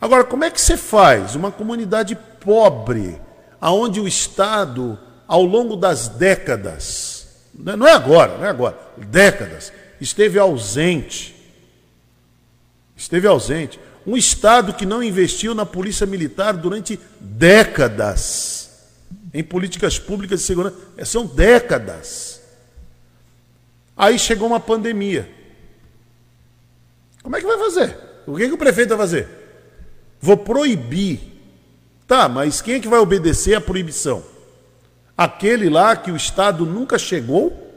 Speaker 3: Agora, como é que você faz uma comunidade pobre, aonde o Estado, ao longo das décadas, não é agora, não é agora, décadas, esteve ausente. Esteve ausente. Um Estado que não investiu na polícia militar durante décadas em políticas públicas de segurança. É, são décadas. Aí chegou uma pandemia. Como é que vai fazer? O que, que o prefeito vai fazer? Vou proibir. Tá, mas quem é que vai obedecer à proibição? Aquele lá que o Estado nunca chegou?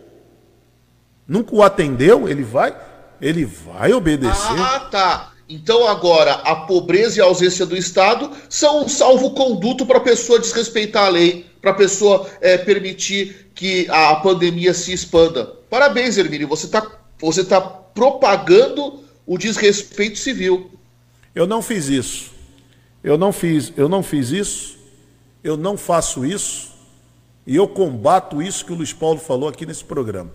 Speaker 3: Nunca o atendeu, ele vai, ele vai obedecer.
Speaker 5: Ah, tá. Então agora a pobreza e a ausência do Estado são um salvo-conduto para a pessoa desrespeitar a lei, para a pessoa é, permitir que a pandemia se expanda. Parabéns, Hermínio, você está você tá propagando o desrespeito civil.
Speaker 3: Eu não fiz isso. Eu não fiz, eu não fiz isso. Eu não faço isso. E eu combato isso que o Luiz Paulo falou aqui nesse programa.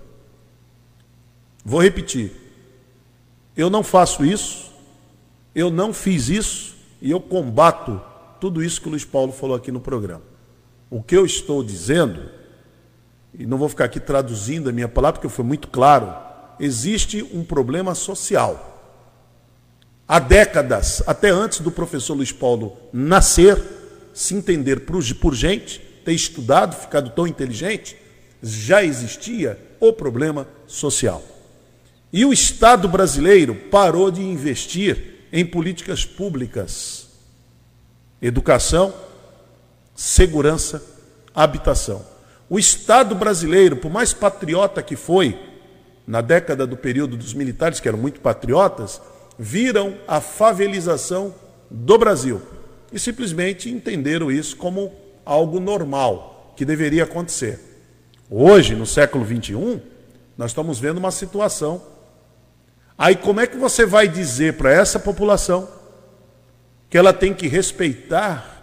Speaker 3: Vou repetir. Eu não faço isso, eu não fiz isso e eu combato tudo isso que o Luiz Paulo falou aqui no programa. O que eu estou dizendo, e não vou ficar aqui traduzindo a minha palavra, porque foi muito claro, existe um problema social. Há décadas, até antes do professor Luiz Paulo nascer, se entender por, gente, ter estudado, ficado tão inteligente, já existia o problema social. E o Estado brasileiro parou de investir em políticas públicas, educação, segurança, habitação. O Estado brasileiro, por mais patriota que foi, na década do período dos militares, que eram muito patriotas, viram a favelização do Brasil e simplesmente entenderam isso como algo normal, que deveria acontecer. Hoje, no século XXI, nós estamos vendo uma situação Aí como é que você vai dizer para essa população que ela tem que respeitar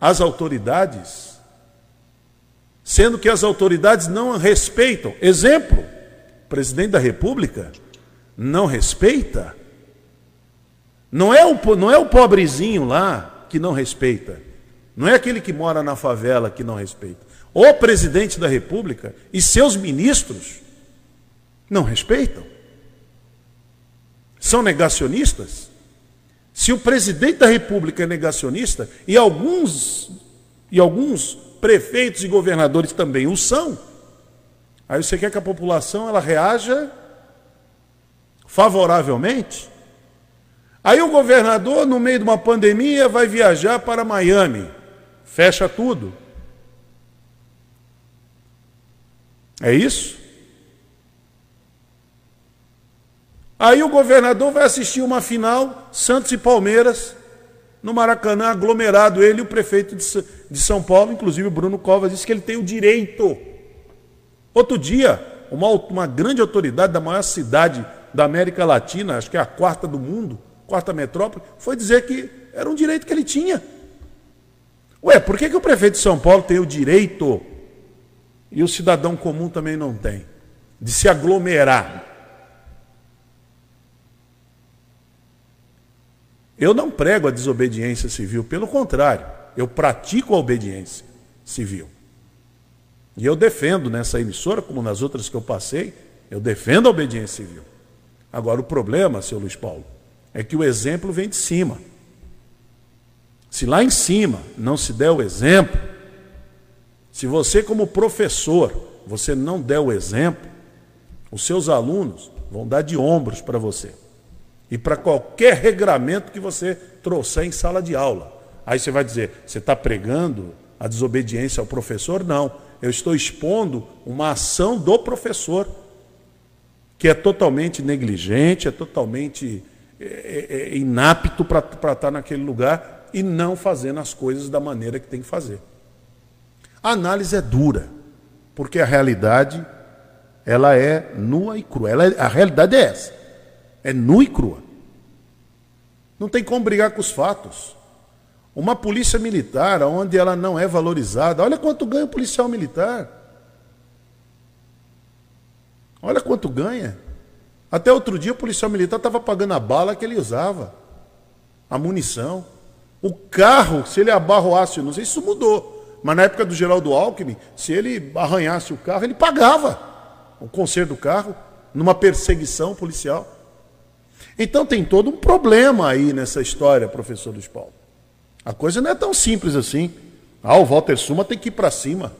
Speaker 3: as autoridades, sendo que as autoridades não respeitam? Exemplo, o presidente da República não respeita. Não é, o, não é o pobrezinho lá que não respeita. Não é aquele que mora na favela que não respeita. O presidente da República e seus ministros não respeitam. São negacionistas. Se o presidente da República é negacionista e alguns e alguns prefeitos e governadores também o são, aí você quer que a população ela reaja favoravelmente? Aí o governador, no meio de uma pandemia, vai viajar para Miami, fecha tudo. É isso? Aí o governador vai assistir uma final, Santos e Palmeiras, no Maracanã, aglomerado, ele e o prefeito de São Paulo, inclusive o Bruno Covas, disse que ele tem o direito. Outro dia, uma, uma grande autoridade da maior cidade da América Latina, acho que é a quarta do mundo, quarta metrópole, foi dizer que era um direito que ele tinha. Ué, por que, que o prefeito de São Paulo tem o direito e o cidadão comum também não tem? De se aglomerar. Eu não prego a desobediência civil, pelo contrário, eu pratico a obediência civil. E eu defendo nessa emissora, como nas outras que eu passei, eu defendo a obediência civil. Agora, o problema, seu Luiz Paulo, é que o exemplo vem de cima. Se lá em cima não se der o exemplo, se você, como professor, você não der o exemplo, os seus alunos vão dar de ombros para você. E para qualquer regramento que você trouxer em sala de aula. Aí você vai dizer, você está pregando a desobediência ao professor? Não. Eu estou expondo uma ação do professor, que é totalmente negligente, é totalmente é, é, é inapto para estar tá naquele lugar e não fazendo as coisas da maneira que tem que fazer. A análise é dura, porque a realidade ela é nua e crua. Ela a realidade é essa. É nua e crua. Não tem como brigar com os fatos. Uma polícia militar, onde ela não é valorizada, olha quanto ganha o policial militar. Olha quanto ganha. Até outro dia o policial militar estava pagando a bala que ele usava, a munição. O carro, se ele abarroasse, não sei se isso mudou, mas na época do Geraldo Alckmin, se ele arranhasse o carro, ele pagava o conserto do carro, numa perseguição policial. Então tem todo um problema aí nessa história, professor Luiz Paulo. A coisa não é tão simples assim. Ah, o Walter Suma tem que ir para cima.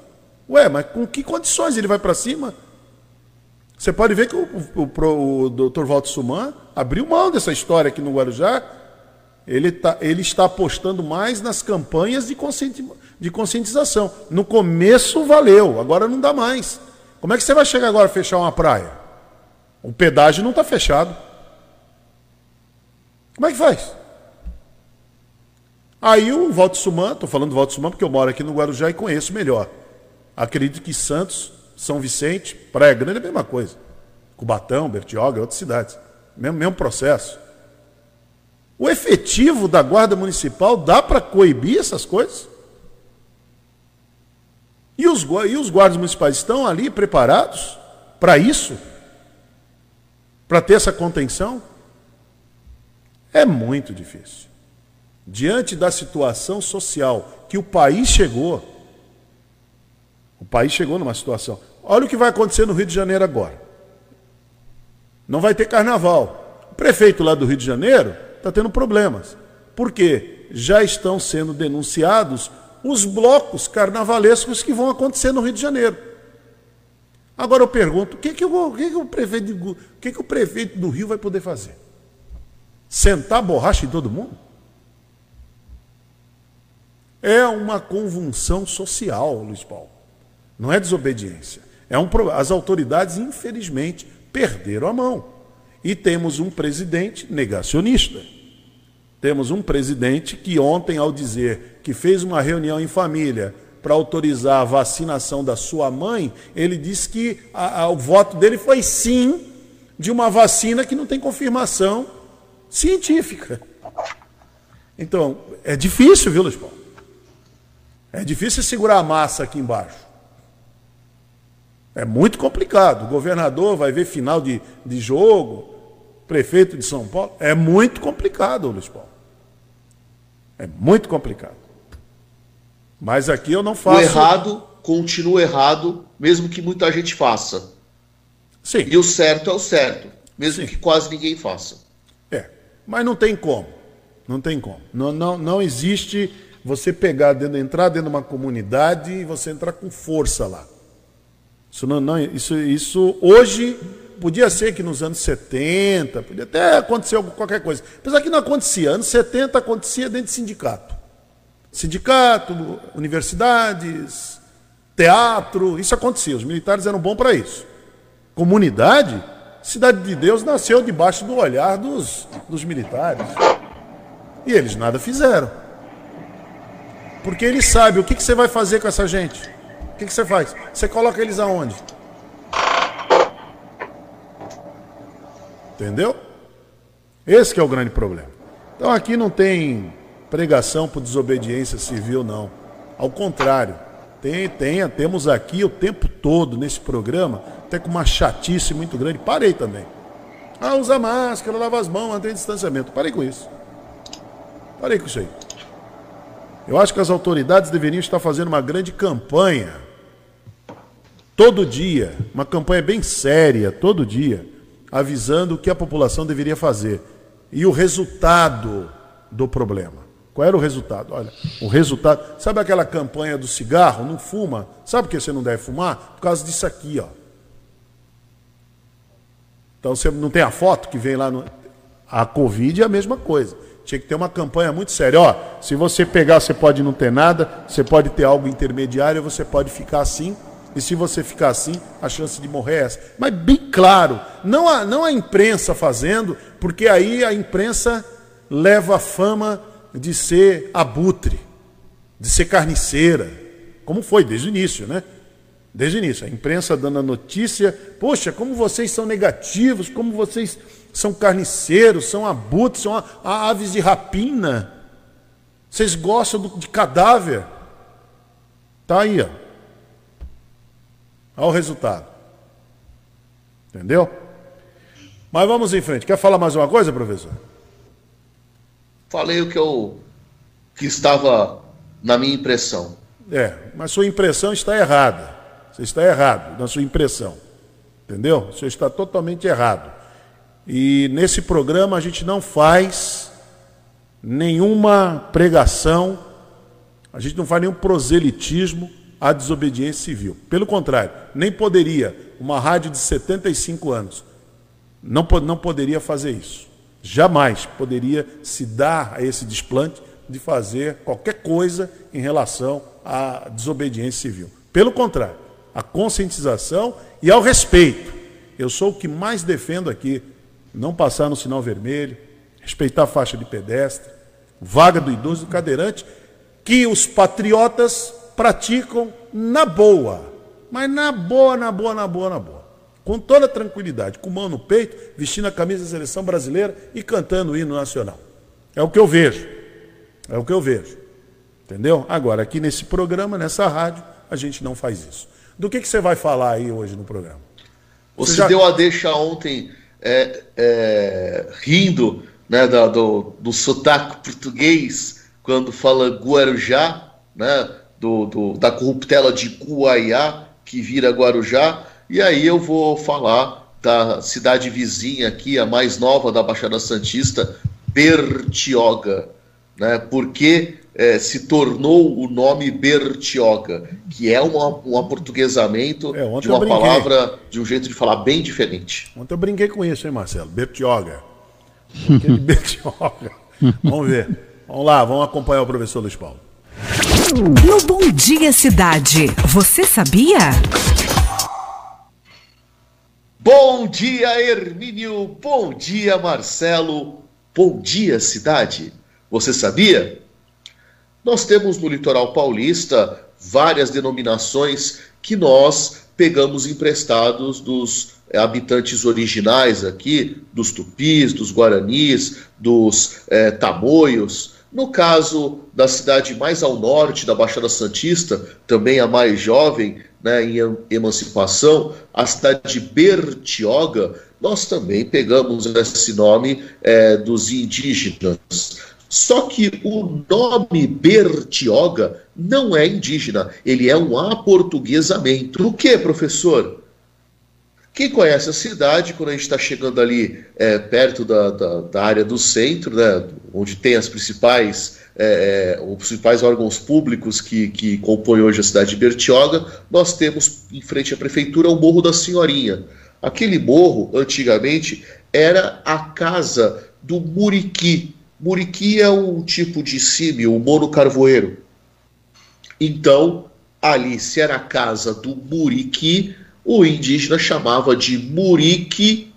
Speaker 3: Ué, mas com que condições ele vai para cima? Você pode ver que o, o, o doutor Walter Suman abriu mão dessa história aqui no Guarujá. Ele, tá, ele está apostando mais nas campanhas de, conscienti, de conscientização. No começo valeu, agora não dá mais. Como é que você vai chegar agora a fechar uma praia? O pedágio não está fechado. Como é que faz? Aí o Valdo Suman, estou falando do Valdo porque eu moro aqui no Guarujá e conheço melhor. Acredito que Santos, São Vicente, Praia Grande é a mesma coisa. Cubatão, Bertioga, outras cidades. Mesmo, mesmo processo. O efetivo da Guarda Municipal dá para coibir essas coisas? E os, e os guardas municipais estão ali preparados para isso? Para ter essa contenção? É muito difícil. Diante da situação social que o país chegou, o país chegou numa situação. Olha o que vai acontecer no Rio de Janeiro agora. Não vai ter carnaval. O prefeito lá do Rio de Janeiro está tendo problemas. Por quê? Já estão sendo denunciados os blocos carnavalescos que vão acontecer no Rio de Janeiro. Agora eu pergunto, o que, que, o, que, que, o, prefeito, o que, que o prefeito do Rio vai poder fazer? Sentar borracha em todo mundo? É uma convulsão social, Luiz Paulo. Não é desobediência. É um, as autoridades, infelizmente, perderam a mão. E temos um presidente negacionista. Temos um presidente que ontem, ao dizer que fez uma reunião em família para autorizar a vacinação da sua mãe, ele disse que a, a, o voto dele foi sim de uma vacina que não tem confirmação científica. Então, é difícil, viu, Luiz Paulo? É difícil segurar a massa aqui embaixo. É muito complicado. O governador vai ver final de, de jogo, prefeito de São Paulo. É muito complicado, Luiz Paulo. É muito complicado. Mas aqui eu não faço.
Speaker 5: O errado continua errado, mesmo que muita gente faça.
Speaker 3: Sim.
Speaker 5: E o certo é o certo, mesmo Sim. que quase ninguém faça.
Speaker 3: Mas não tem como. Não tem como. Não, não, não existe você pegar, dentro, entrar dentro de uma comunidade e você entrar com força lá. Isso, não, não, isso, isso hoje podia ser que nos anos 70, podia até acontecer qualquer coisa. Apesar que não acontecia. Anos 70 acontecia dentro de sindicato. Sindicato, universidades, teatro, isso acontecia. Os militares eram bons para isso. Comunidade, Cidade de Deus nasceu debaixo do olhar dos, dos militares. E eles nada fizeram. Porque eles sabem o que, que você vai fazer com essa gente. O que, que você faz? Você coloca eles aonde? Entendeu? Esse é o grande problema. Então aqui não tem pregação por desobediência civil, não. Ao contrário, tem, tem, temos aqui o tempo todo nesse programa até com uma chatice muito grande. Parei também. Ah, usa máscara, lava as mãos, mantém distanciamento. Parei com isso. Parei com isso aí. Eu acho que as autoridades deveriam estar fazendo uma grande campanha. Todo dia, uma campanha bem séria, todo dia, avisando o que a população deveria fazer e o resultado do problema. Qual era o resultado? Olha, o resultado. Sabe aquela campanha do cigarro? Não fuma. Sabe por que você não deve fumar? Por causa disso aqui, ó. Então você não tem a foto que vem lá no. A Covid é a mesma coisa. Tinha que ter uma campanha muito séria. Ó, se você pegar, você pode não ter nada, você pode ter algo intermediário, você pode ficar assim. E se você ficar assim, a chance de morrer é essa. Mas bem claro, não a, não a imprensa fazendo, porque aí a imprensa leva a fama de ser abutre, de ser carniceira, como foi desde o início, né? Desde o início, a imprensa dando a notícia, poxa, como vocês são negativos, como vocês são carniceiros, são abutres, são aves de rapina. Vocês gostam de cadáver. Tá aí, ó. Olha o resultado. Entendeu? Mas vamos em frente. Quer falar mais uma coisa, professor?
Speaker 5: Falei o que eu que estava na minha impressão.
Speaker 3: É, mas sua impressão está errada. Você está errado na sua impressão. Entendeu? Você está totalmente errado. E nesse programa a gente não faz nenhuma pregação, a gente não faz nenhum proselitismo à desobediência civil. Pelo contrário, nem poderia uma rádio de 75 anos não, não poderia fazer isso. Jamais poderia se dar a esse desplante de fazer qualquer coisa em relação à desobediência civil. Pelo contrário, a conscientização e ao respeito. Eu sou o que mais defendo aqui não passar no sinal vermelho, respeitar a faixa de pedestre, vaga do idoso e do cadeirante, que os patriotas praticam na boa, mas na boa, na boa, na boa, na boa. Com toda tranquilidade, com mão no peito, vestindo a camisa da seleção brasileira e cantando o hino nacional. É o que eu vejo. É o que eu vejo. Entendeu? Agora, aqui nesse programa, nessa rádio, a gente não faz isso. Do que, que você vai falar aí hoje no programa?
Speaker 5: Você, você já... deu a deixa ontem é, é, rindo né, do, do, do sotaque português quando fala Guarujá, né, do, do, da corruptela de Guaiá, que vira Guarujá, e aí eu vou falar da cidade vizinha aqui, a mais nova da Baixada Santista, Bertioga. Né, porque é, se tornou o nome Bertioga, que é uma, um aportuguesamento é, de uma palavra, de um jeito de falar bem diferente.
Speaker 3: Ontem eu brinquei com isso, hein, Marcelo? Bertioga. [LAUGHS] Bertioga. Vamos ver. Vamos lá, vamos acompanhar o professor Luiz Paulo.
Speaker 6: No Bom Dia Cidade, você sabia?
Speaker 5: Bom dia, Hermínio. Bom dia, Marcelo. Bom dia, cidade. Você sabia? Nós temos no litoral paulista várias denominações que nós pegamos emprestados dos habitantes originais aqui, dos tupis, dos guaranis, dos é, tamoios. No caso da cidade mais ao norte da Baixada Santista, também a mais jovem né, em emancipação, a cidade de Bertioga, nós também pegamos esse nome é, dos indígenas. Só que o nome Bertioga não é indígena, ele é um aportuguesamento. O que, professor? Quem conhece a cidade, quando a gente está chegando ali é, perto da, da, da, área do centro, né, onde tem as principais, é, é, os principais órgãos públicos que, que compõem hoje a cidade de Bertioga, nós temos em frente à prefeitura o Morro da Senhorinha. Aquele morro, antigamente, era a casa do Muriqui, Muriqui é um tipo de símio, um monocarvoeiro. Então, ali, se era a casa do Muriqui, o indígena chamava de Muriqui-Oca.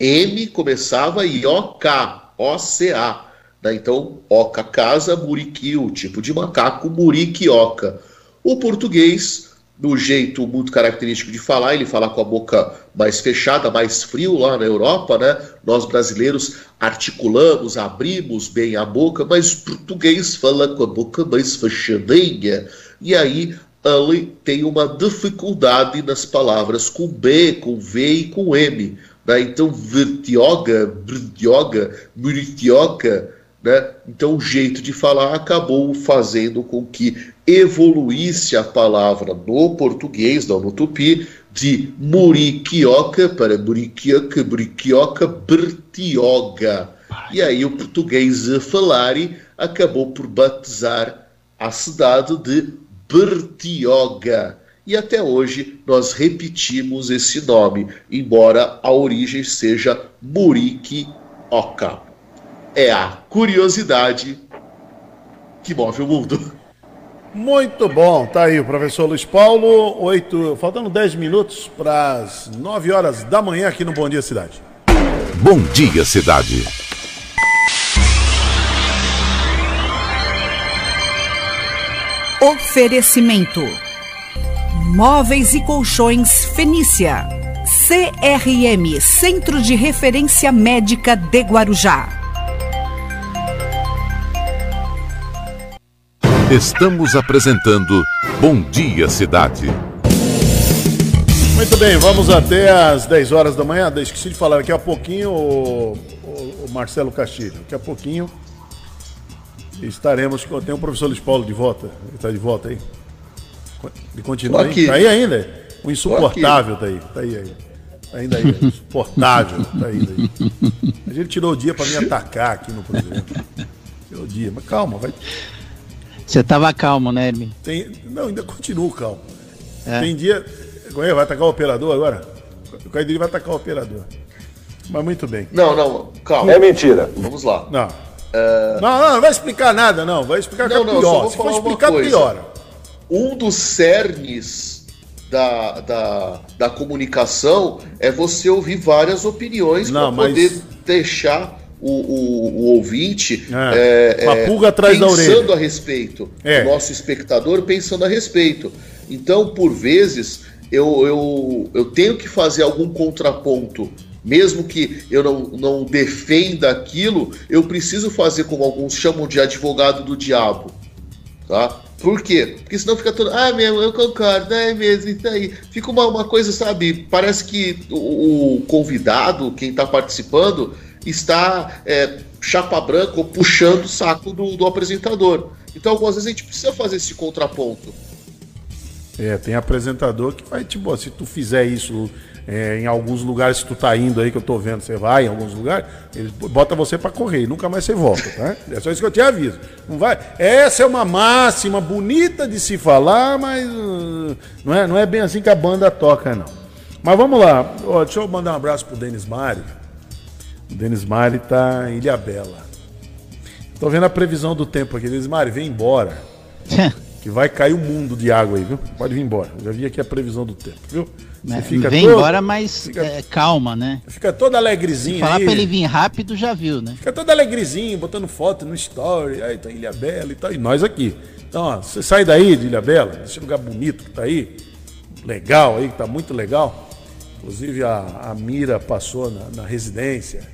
Speaker 5: M começava e O-K, O-C-A. Né? Então, Oca casa, Muriqui, o tipo de macaco, Muriqui-Oca. O português do jeito muito característico de falar, ele fala com a boca mais fechada, mais frio lá na Europa, né? Nós brasileiros articulamos, abrimos bem a boca, mas o português fala com a boca mais fechadinha. E aí ele tem uma dificuldade nas palavras com B, com V e com M. Né? Então, vertioga, brdioga, muritioca, né? Então, o jeito de falar acabou fazendo com que evoluísse a palavra no português, não no tupi, de muriquioca para muriquioca, muriquioca, bertioga. E aí o português a falar acabou por batizar a cidade de Bertioga. E até hoje nós repetimos esse nome, embora a origem seja Muriquioca. É a curiosidade que move o mundo.
Speaker 3: Muito bom, tá aí o professor Luiz Paulo, oito, faltando 10 minutos para as 9 horas da manhã aqui no Bom Dia Cidade.
Speaker 2: Bom Dia Cidade.
Speaker 6: Oferecimento: Móveis e Colchões Fenícia. CRM Centro de Referência Médica de Guarujá.
Speaker 2: Estamos apresentando Bom Dia Cidade.
Speaker 3: Muito bem, vamos até às 10 horas da manhã. Esqueci de falar daqui a pouquinho, o, o, o Marcelo Castilho. Daqui a pouquinho estaremos. Tem o professor Luiz Paulo de volta. Ele está de volta aí. Ele continua aí. Está aí ainda? O insuportável está aí. Está aí, aí. Tá ainda aí. Insuportável. Está aí, aí. A gente tirou o dia para me [LAUGHS] atacar aqui no programa. Tirou o dia. Mas calma, vai.
Speaker 4: Você estava calmo, né, Hermin?
Speaker 3: Tem... Não, ainda continuo calmo. É. Tem dia. Vai atacar o operador agora? O Caidiri vai atacar o operador. Mas muito bem.
Speaker 5: Não, não, calma.
Speaker 7: É mentira.
Speaker 5: Vamos lá.
Speaker 3: Não. Uh... Não, não, não vai explicar nada, não. Vai explicar não, que é não, pior. Se for explicar, piora.
Speaker 5: Um dos cernes da, da, da comunicação é você ouvir várias opiniões para mas... poder deixar o, o, o ouvinte
Speaker 3: é, é, é pulga atrás
Speaker 5: pensando a respeito. É. O nosso espectador pensando a respeito. Então, por vezes, eu, eu, eu tenho que fazer algum contraponto mesmo que eu não, não defenda aquilo, eu preciso fazer como alguns chamam de advogado do diabo. Tá? Por quê? Porque senão fica todo. Ah, mesmo, eu concordo, é mesmo, isso aí. Fica uma, uma coisa, sabe? Parece que o, o convidado, quem está participando, está é, chapa branca ou puxando o saco do, do apresentador. Então, algumas vezes a gente precisa fazer esse contraponto.
Speaker 3: É, tem apresentador que vai, tipo, se tu fizer isso é, em alguns lugares que tu tá indo aí, que eu tô vendo, você vai em alguns lugares, ele bota você para correr e nunca mais você volta, tá? É só isso que eu te aviso. Não vai. Essa é uma máxima bonita de se falar, mas uh, não é, não é bem assim que a banda toca, não. Mas vamos lá. Ó, deixa eu mandar um abraço pro Denis Mari. O Denis Mari tá em Ilha Bela. Tô vendo a previsão do tempo aqui. Denis Mari, vem embora. [LAUGHS] que vai cair o um mundo de água aí, viu? Pode vir embora. Já vi aqui a previsão do tempo, viu?
Speaker 4: Você fica Vem todo, embora, mas fica, é, calma, né?
Speaker 3: Fica todo alegrezinho
Speaker 4: falar aí. pra ele vir rápido, já viu, né?
Speaker 3: Fica todo alegrezinho, botando foto no story. Aí tá Ilha Bela e tal. E nós aqui. Então, ó, você sai daí de Ilha Bela, esse lugar bonito que tá aí, legal aí, que tá muito legal. Inclusive a, a Mira passou na, na residência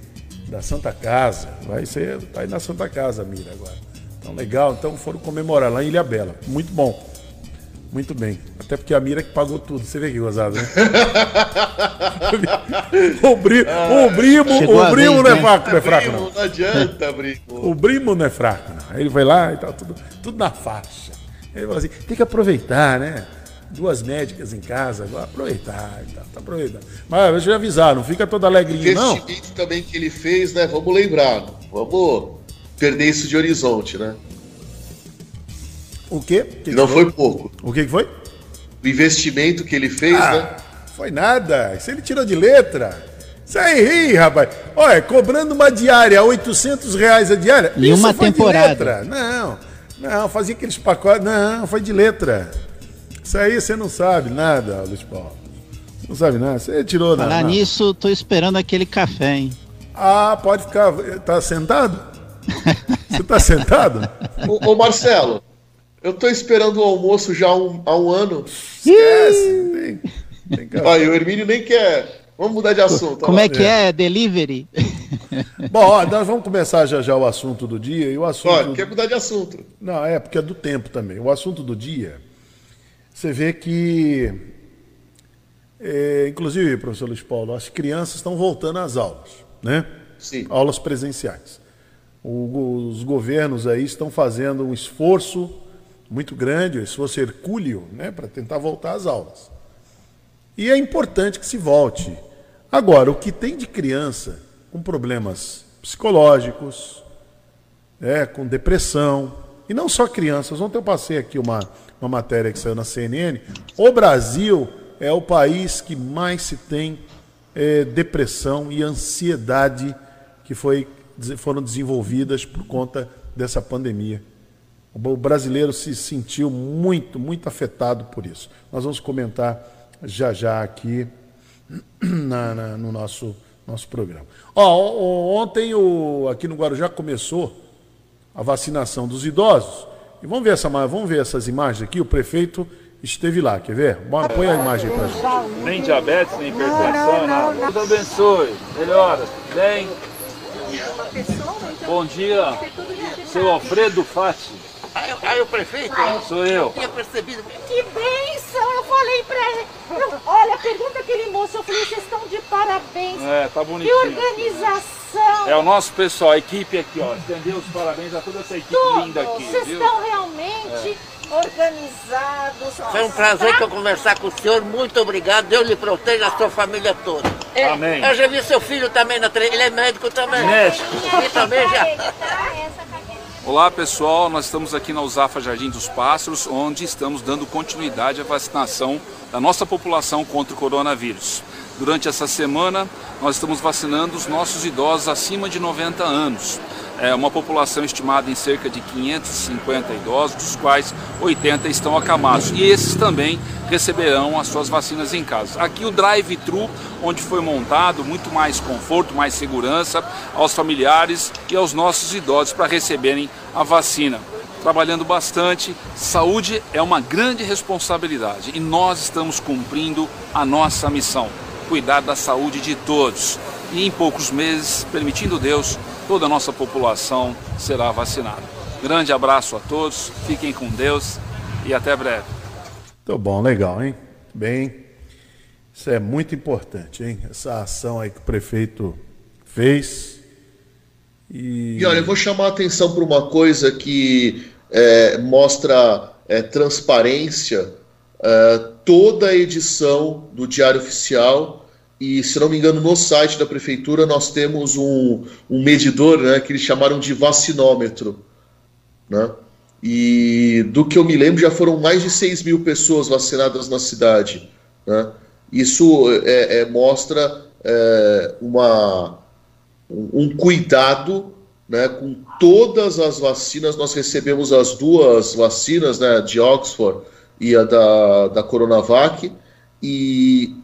Speaker 3: da Santa Casa. Vai ser, tá aí na Santa Casa a Mira agora. Então, legal. Então, foram comemorar lá em Ilha Bela. Muito bom. Muito bem. Até porque a Mira que pagou tudo. Você vê que gozado, né? [LAUGHS] o, bri... o brimo, o brimo não é fraco, não é fraco, não.
Speaker 5: Não adianta, brimo.
Speaker 3: O brimo não é fraco, não. Aí ele foi lá e tal, tudo, tudo na faixa. Ele falou assim: tem que aproveitar, né? Duas médicas em casa, aproveitar e tal, tá aproveitando. Mas deixa eu avisar, não fica todo alegrinho, não. O
Speaker 5: investimento também que ele fez, né? Vamos lembrar. Vamos perder isso de horizonte, né?
Speaker 3: O quê? Que
Speaker 5: não foi? foi pouco.
Speaker 3: O que foi?
Speaker 5: O investimento que ele fez, ah, né?
Speaker 3: Foi nada. Isso ele tirou de letra. Isso aí, rapaz. Olha, cobrando uma diária, 800 reais a diária.
Speaker 4: Em uma temporada.
Speaker 3: Não, não, fazia aqueles pacotes. Não, foi de letra. Isso aí você não sabe nada, Luiz Paulo. Não sabe nada. Você tirou
Speaker 4: nada. Falar nisso, tô esperando aquele café, hein?
Speaker 3: Ah, pode ficar. Tá sentado? [LAUGHS] Você tá sentado?
Speaker 5: ô, ô, Marcelo, eu tô esperando o almoço já há um, há um ano.
Speaker 3: Esquece.
Speaker 5: Tem, tem Olha, o Hermínio nem quer. Vamos mudar de assunto.
Speaker 4: Como é que é? Delivery? [LAUGHS]
Speaker 3: Bom, ó, nós vamos começar já já o assunto do dia. E o assunto... Olha,
Speaker 5: quer mudar de assunto.
Speaker 3: Não, é porque é do tempo também. O assunto do dia, você vê que É, inclusive, professor Luiz Paulo, as crianças estão voltando às aulas, né?
Speaker 5: Sim.
Speaker 3: Aulas presenciais. O, os governos aí estão fazendo um esforço muito grande, um esforço hercúleo, né, para tentar voltar às aulas. E é importante que se volte. Agora, o que tem de criança com problemas psicológicos, né, com depressão, e não só crianças. Ontem eu passei aqui uma, uma matéria que saiu na CNN. O Brasil é o país que mais se tem é, depressão e ansiedade que foi, foram desenvolvidas por conta dessa pandemia. O brasileiro se sentiu muito, muito afetado por isso. Nós vamos comentar já já aqui [CLEARS THROAT] na, na, no nosso, nosso programa. Ó, ontem o, aqui no Guarujá começou a vacinação dos idosos. E vamos ver, essa, vamos ver essas imagens aqui. O prefeito esteve lá, quer ver? Põe a imagem para gente.
Speaker 7: Nem diabetes, nem hipertensão, nada. Deus abençoe. Melhora. Bem. Bom dia, seu Alfredo Fati.
Speaker 8: Aí, aí o prefeito?
Speaker 7: Sou eu.
Speaker 8: Tinha percebido.
Speaker 9: Que bênção! Eu falei pra ele. Olha, pergunta aquele moço. Eu falei, vocês estão de parabéns.
Speaker 7: É, tá bonitinho.
Speaker 9: Que organização.
Speaker 7: É o nosso pessoal, a equipe aqui, ó. Estendeu os parabéns a toda essa equipe
Speaker 9: Todos.
Speaker 7: linda aqui.
Speaker 9: Vocês
Speaker 7: viu?
Speaker 9: estão realmente é. organizados.
Speaker 8: Foi um prazer que eu conversar com o senhor. Muito obrigado. Deus lhe proteja a sua família toda.
Speaker 7: É, Amém.
Speaker 8: Eu já vi seu filho também na tre... Ele é médico também.
Speaker 7: Médico.
Speaker 8: Também já.
Speaker 7: Olá pessoal, nós estamos aqui na Usafa Jardim dos Pássaros, onde estamos dando continuidade à vacinação da nossa população contra o coronavírus. Durante essa semana, nós estamos vacinando os nossos idosos acima de 90 anos. É uma população estimada em cerca de 550 idosos, dos quais 80 estão acamados. E esses também receberão as suas vacinas em casa. Aqui o drive-thru, onde foi montado muito mais conforto, mais segurança aos familiares e aos nossos idosos para receberem a vacina. Trabalhando bastante, saúde é uma grande responsabilidade e nós estamos cumprindo a nossa missão cuidar da saúde de todos. E em poucos meses, permitindo Deus, toda a nossa população será vacinada. Grande abraço a todos, fiquem com Deus e até breve.
Speaker 3: Muito bom, legal, hein? Bem, isso é muito importante, hein? Essa ação aí que o prefeito fez.
Speaker 5: E, e olha, eu vou chamar a atenção para uma coisa que é, mostra é, transparência. É, toda a edição do Diário Oficial e, se não me engano, no site da prefeitura nós temos um, um medidor né, que eles chamaram de vacinômetro. Né? E do que eu me lembro, já foram mais de 6 mil pessoas vacinadas na cidade. Né? Isso é, é, mostra é, uma, um cuidado né, com todas as vacinas. Nós recebemos as duas vacinas né, de Oxford e a da, da Coronavac. E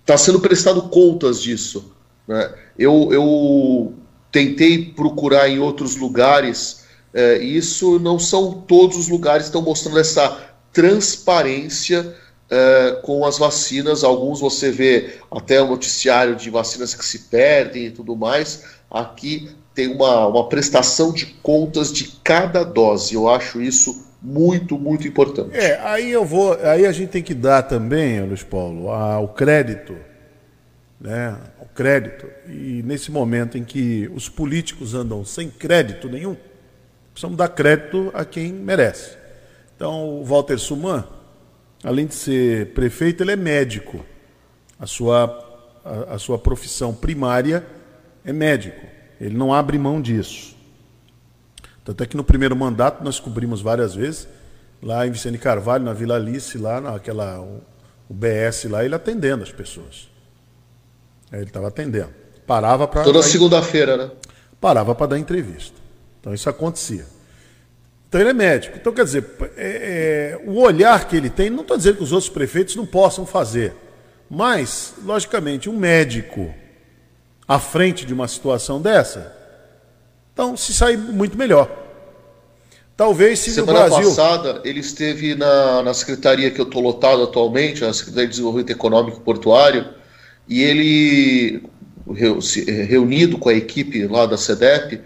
Speaker 5: está sendo prestado contas disso. Né? Eu, eu tentei procurar em outros lugares, é, isso não são todos os lugares que estão mostrando essa transparência é, com as vacinas. Alguns você vê até o noticiário de vacinas que se perdem e tudo mais. Aqui tem uma, uma prestação de contas de cada dose. Eu acho isso muito, muito importante.
Speaker 3: É, aí eu vou, aí a gente tem que dar também, Luiz Paulo, o crédito, né, o crédito. E nesse momento em que os políticos andam sem crédito nenhum, precisamos dar crédito a quem merece. Então, o Walter Suman, além de ser prefeito, ele é médico. A sua, a, a sua profissão primária é médico. Ele não abre mão disso. Tanto é que no primeiro mandato nós cobrimos várias vezes, lá em Vicente Carvalho, na Vila Alice, lá naquela. O, o BS lá, ele atendendo as pessoas. Ele estava atendendo. Parava para.
Speaker 5: Toda segunda-feira, né?
Speaker 3: Parava para dar entrevista. Então isso acontecia. Então ele é médico. Então, quer dizer, é, é, o olhar que ele tem, não estou dizendo que os outros prefeitos não possam fazer. Mas, logicamente, um médico à frente de uma situação dessa, então, se sair muito melhor. Talvez se
Speaker 5: Semana
Speaker 3: no Brasil...
Speaker 5: passada, ele esteve na, na secretaria que eu estou lotado atualmente, na Secretaria de Desenvolvimento Econômico Portuário, e ele, reunido com a equipe lá da SEDEP,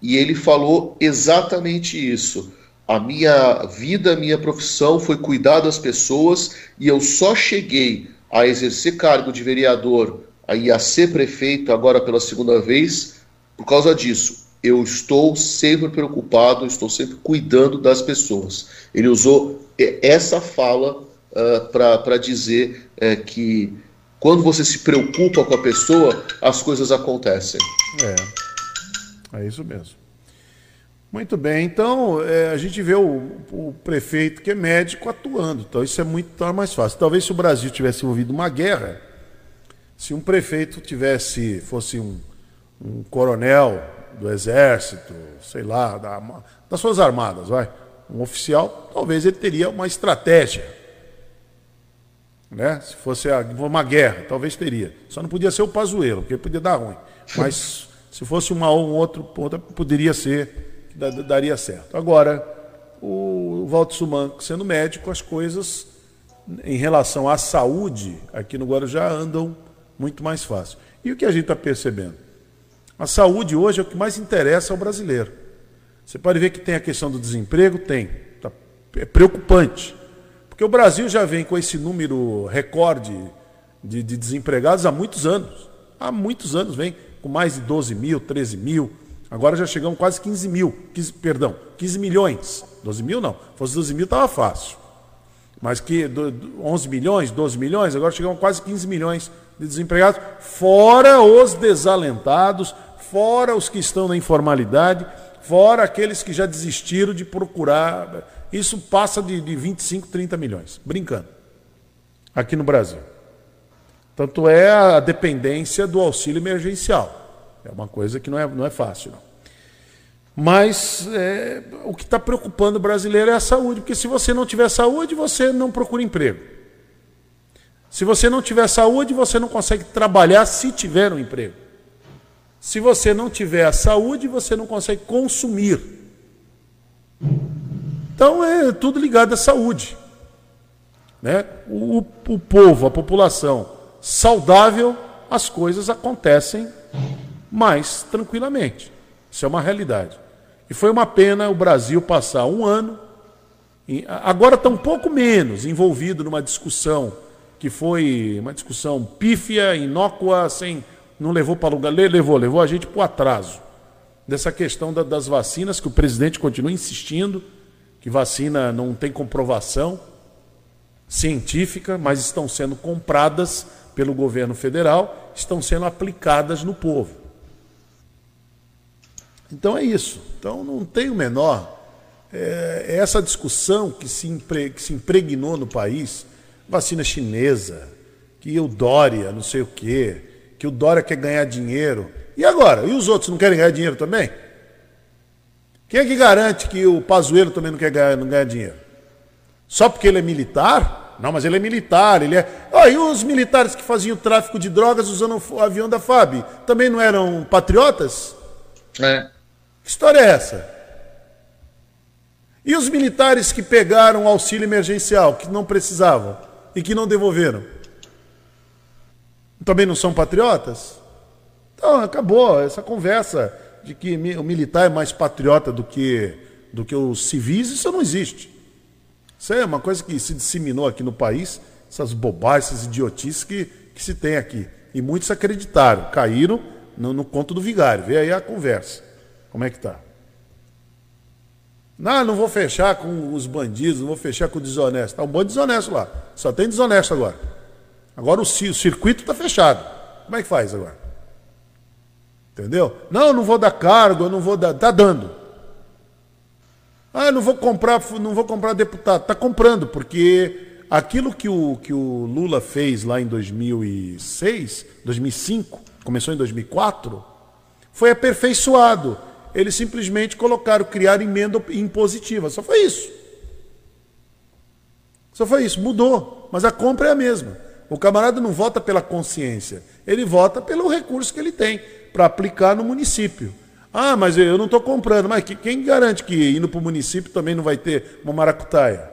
Speaker 5: e ele falou exatamente isso. A minha vida, a minha profissão foi cuidar das pessoas, e eu só cheguei a exercer cargo de vereador e a ser prefeito agora pela segunda vez por causa disso. Eu estou sempre preocupado, estou sempre cuidando das pessoas. Ele usou essa fala uh, para dizer uh, que quando você se preocupa com a pessoa, as coisas acontecem.
Speaker 3: É, é isso mesmo. Muito bem, então é, a gente vê o, o, prefeito que é médico atuando, então isso é muito tá mais fácil. Talvez se o Brasil tivesse envolvido uma guerra, se um prefeito tivesse, fosse um, um coronel do exército, sei lá, da, das suas armadas, vai, um oficial, talvez ele teria uma estratégia. Né? Se fosse uma guerra, talvez teria. Só não podia ser o Pazuello, porque podia dar ruim. Mas [LAUGHS] se fosse uma ou um outro, poderia ser daria certo. Agora, o Walter Suman, sendo médico, as coisas em relação à saúde aqui no Guarujá andam muito mais fácil. E o que a gente está percebendo? A saúde hoje é o que mais interessa ao brasileiro. Você pode ver que tem a questão do desemprego? Tem. Tá, é preocupante. Porque o Brasil já vem com esse número recorde de, de desempregados há muitos anos. Há muitos anos vem com mais de 12 mil, 13 mil. Agora já chegamos quase 15 mil, 15, perdão, 15 milhões. 12 mil não, se fosse 12 mil estava fácil. Mas que 11 milhões, 12 milhões, agora chegamos quase 15 milhões de desempregados, fora os desalentados, fora os que estão na informalidade, fora aqueles que já desistiram de procurar. Isso passa de, de 25, 30 milhões, brincando, aqui no Brasil. Tanto é a dependência do auxílio emergencial. É uma coisa que não é, não é fácil. Não. Mas é, o que está preocupando o brasileiro é a saúde, porque se você não tiver saúde, você não procura emprego. Se você não tiver saúde, você não consegue trabalhar se tiver um emprego. Se você não tiver a saúde, você não consegue consumir. Então é tudo ligado à saúde. Né? O, o povo, a população saudável, as coisas acontecem mais tranquilamente. Isso é uma realidade. E foi uma pena o Brasil passar um ano, agora está um pouco menos envolvido numa discussão que foi uma discussão pífia, inócua, sem, não levou para lugar, levou, levou a gente para o atraso. Dessa questão da, das vacinas, que o presidente continua insistindo, que vacina não tem comprovação científica, mas estão sendo compradas pelo governo federal, estão sendo aplicadas no povo. Então é isso. Então não tem o menor. É, essa discussão que se, impre, que se impregnou no país, vacina chinesa, que o Dória, não sei o quê, que o Dória quer ganhar dinheiro. E agora? E os outros não querem ganhar dinheiro também? Quem é que garante que o Pazuello também não quer ganhar, não ganhar dinheiro? Só porque ele é militar? Não, mas ele é militar, ele é. Oh, e os militares que faziam tráfico de drogas usando o avião da FAB? Também não eram patriotas?
Speaker 5: É.
Speaker 3: Que história é essa? E os militares que pegaram auxílio emergencial, que não precisavam e que não devolveram? Também não são patriotas? Então, acabou essa conversa de que o militar é mais patriota do que, do que os civis, isso não existe. Isso é uma coisa que se disseminou aqui no país, essas bobagens, essas idiotices que, que se tem aqui. E muitos acreditaram, caíram no, no conto do vigário. Vê aí a conversa. Como é que tá? Não, não vou fechar com os bandidos, não vou fechar com o desonesto. Tá um monte de desonesto lá. Só tem desonesto agora. Agora o, circuito está fechado. Como é que faz agora? Entendeu? Não, não vou dar cargo, eu não vou dar. Está dando. Ah, não vou comprar, não vou comprar deputado. Está comprando, porque aquilo que o, que o Lula fez lá em 2006, 2005, começou em 2004, foi aperfeiçoado eles simplesmente colocaram, criaram emenda impositiva. Só foi isso. Só foi isso, mudou. Mas a compra é a mesma. O camarada não vota pela consciência, ele vota pelo recurso que ele tem para aplicar no município. Ah, mas eu não estou comprando. Mas quem garante que indo para o município também não vai ter uma maracutaia?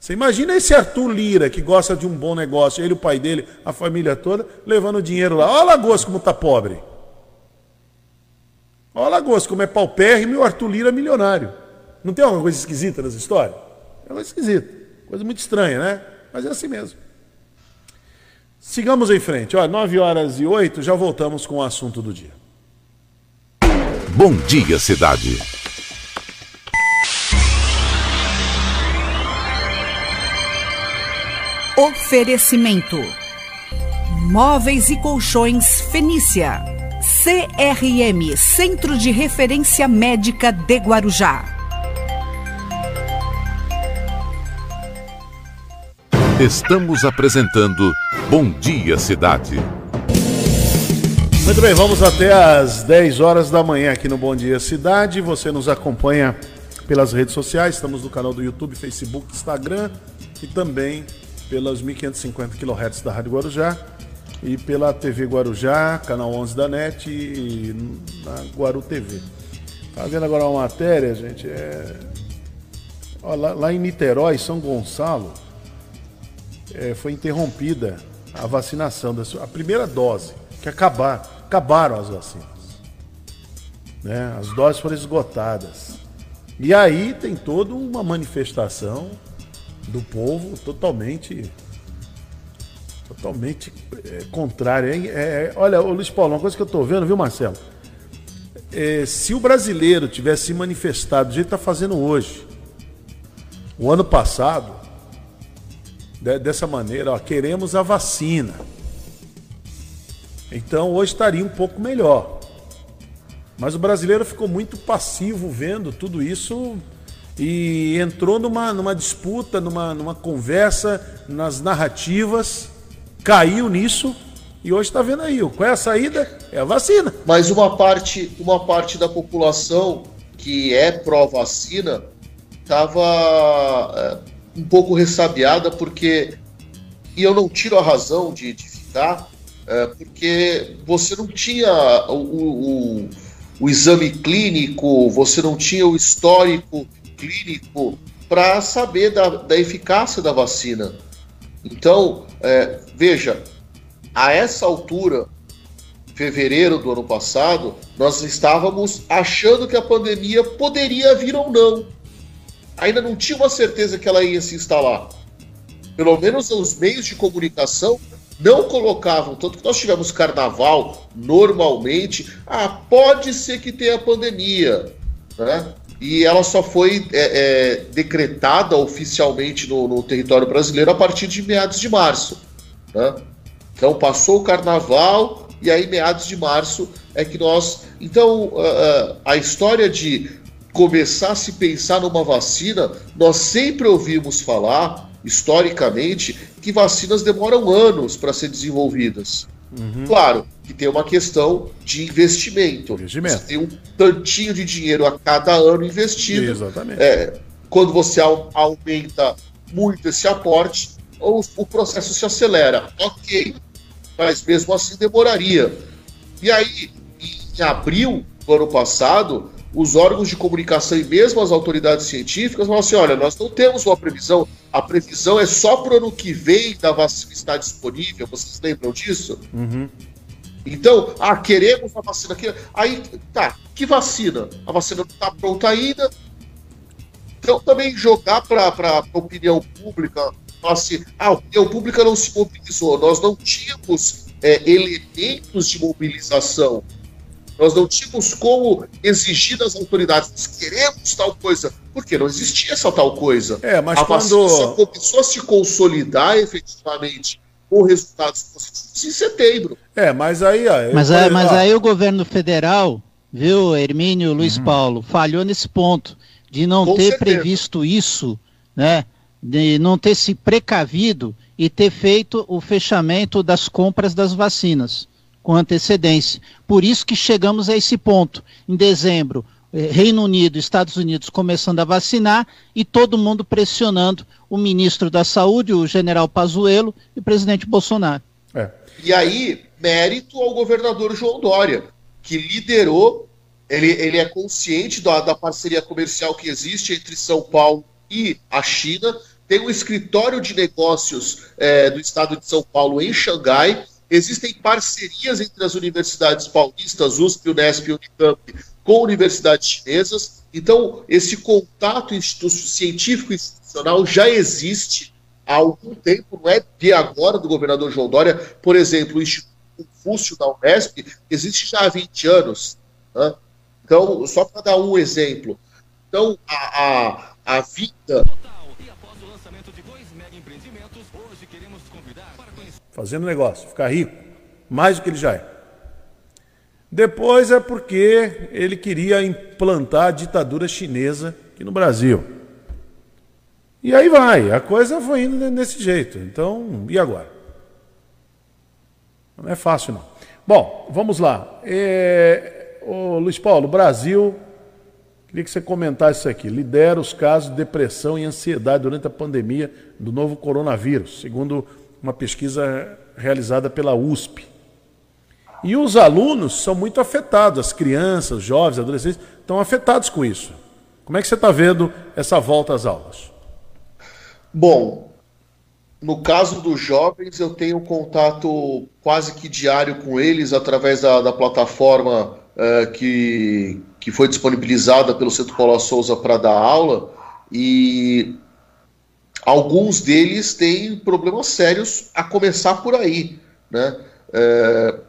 Speaker 3: Você imagina esse Arthur Lira, que gosta de um bom negócio, ele, o pai dele, a família toda, levando dinheiro lá. Olha Lagoas como está pobre. Olha Lagoas, como é paupérrimo e o Arthur Lira milionário. Não tem alguma coisa esquisita nessa história? É uma coisa esquisita. Coisa muito estranha, né? Mas é assim mesmo. Sigamos em frente. Ó, 9 horas e 8, já voltamos com o assunto do dia.
Speaker 2: Bom dia, cidade.
Speaker 6: Oferecimento: Móveis e Colchões Fenícia. CRM Centro de Referência Médica de Guarujá.
Speaker 2: Estamos apresentando Bom Dia Cidade.
Speaker 3: Muito bem, vamos até às 10 horas da manhã aqui no Bom Dia Cidade. Você nos acompanha pelas redes sociais, estamos no canal do YouTube, Facebook, Instagram e também pelas 1550 kHz da Rádio Guarujá e pela TV Guarujá, canal 11 da NET e na Guaru TV. Tá vendo agora uma matéria, gente? É... Ó, lá, lá, em Niterói, São Gonçalo, é, foi interrompida a vacinação, da sua, a primeira dose, que acabar, acabaram as vacinas. Né? As doses foram esgotadas. E aí tem toda uma manifestação do povo totalmente totalmente é, contrária. É, olha, Luiz Paulo, uma coisa que eu estou vendo, viu, Marcelo? É, se o brasileiro tivesse se manifestado do jeito que está fazendo hoje, o ano passado, de, dessa maneira, ó, queremos a vacina. Então hoje estaria um pouco melhor. Mas o brasileiro ficou muito passivo vendo tudo isso e entrou numa, numa disputa, numa, numa conversa, nas narrativas, caiu nisso e hoje está vendo aí, qual é a saída? É a vacina.
Speaker 5: Mas uma parte, uma parte da população que é pró-vacina estava é, um pouco ressabiada porque, e eu não tiro a razão de, de ficar, é, porque você não tinha o, o, o exame clínico, você não tinha o histórico clínico para saber da, da, eficácia da vacina. Então, é, veja, a essa altura, fevereiro do ano passado, nós estávamos achando que a pandemia poderia vir ou não. Ainda não tinha uma certeza que ela ia se instalar. Pelo menos os meios de comunicação não colocavam, tanto que nós tivemos carnaval normalmente, ah, pode ser que tenha pandemia, né? e ela só foi é, é, decretada oficialmente no, no, território brasileiro a partir de meados de março. Né? Então passou o carnaval e aí meados de março é que nós. Então uh, a história de começar a se pensar numa vacina, nós sempre ouvimos falar historicamente que vacinas demoram anos para ser desenvolvidas. Uhum. Claro que tem uma questão de investimento. investimento. Você tem um tantinho de dinheiro a cada ano investido.
Speaker 3: Exatamente.
Speaker 5: É, quando você aumenta muito esse aporte, o, o processo se acelera. Ok, mas mesmo assim demoraria. E aí, em abril do ano passado, os órgãos de comunicação e mesmo as autoridades científicas falaram assim: olha, nós não temos uma previsão, a previsão é só para o ano que vem da vacina estar disponível. Vocês lembram disso?
Speaker 3: Uhum.
Speaker 5: Então, ah, queremos a vacina aqui. Aí, tá, que vacina? A vacina não está pronta ainda. Então, também jogar para a opinião pública, falar assim: ah, a opinião pública não se mobilizou, nós não tínhamos é, elementos de mobilização. Nós não tínhamos como exigir das autoridades, nós queremos tal coisa, porque não existia essa tal coisa.
Speaker 3: É, mas
Speaker 5: a
Speaker 3: quando...
Speaker 5: só começou a se consolidar efetivamente com resultados positivos em setembro.
Speaker 3: É, mas aí... Ó,
Speaker 4: mas, falei, mas aí o governo federal, viu, Hermínio Luiz uhum. Paulo, falhou nesse ponto de não com ter certeza. previsto isso, né? De não ter se precavido e ter feito o fechamento das compras das vacinas com antecedência. Por isso que chegamos a esse ponto. Em dezembro, eh, Reino Unido, Estados Unidos começando a vacinar e todo mundo pressionando o ministro da Saúde, o general Pazuello e o presidente Bolsonaro.
Speaker 5: É. E aí, mérito ao governador João Dória, que liderou, ele, ele é consciente da, da parceria comercial que existe entre São Paulo e a China, tem um escritório de negócios é, do estado de São Paulo em Xangai, Existem parcerias entre as universidades paulistas, USP, Unesp e Unicamp, com universidades chinesas. Então, esse contato científico institucional já existe. há algum tempo, não é de agora do governador João Dória, por exemplo, o Instituto Confúcio da Unesp existe já há 20 anos. Né? Então, só para dar um exemplo. Então, a, a, a vida.
Speaker 3: Fazendo negócio, ficar rico, mais do que ele já é. Depois é porque ele queria implantar a ditadura chinesa aqui no Brasil. E aí vai, a coisa foi indo desse jeito. Então, e agora? Não é fácil, não. Bom, vamos lá. É, Luiz Paulo, Brasil, queria que você comentasse isso aqui. Lidera os casos de depressão e ansiedade durante a pandemia do novo coronavírus, segundo uma pesquisa realizada pela USP. E os alunos são muito afetados, as crianças, jovens, adolescentes, estão afetados com isso. Como é que você está vendo essa volta às aulas?
Speaker 5: Bom, no caso dos jovens, eu tenho contato quase que diário com eles através da, da plataforma uh, que, que foi disponibilizada pelo Centro Paulo Souza para dar aula e alguns deles têm problemas sérios a começar por aí, né? Uh,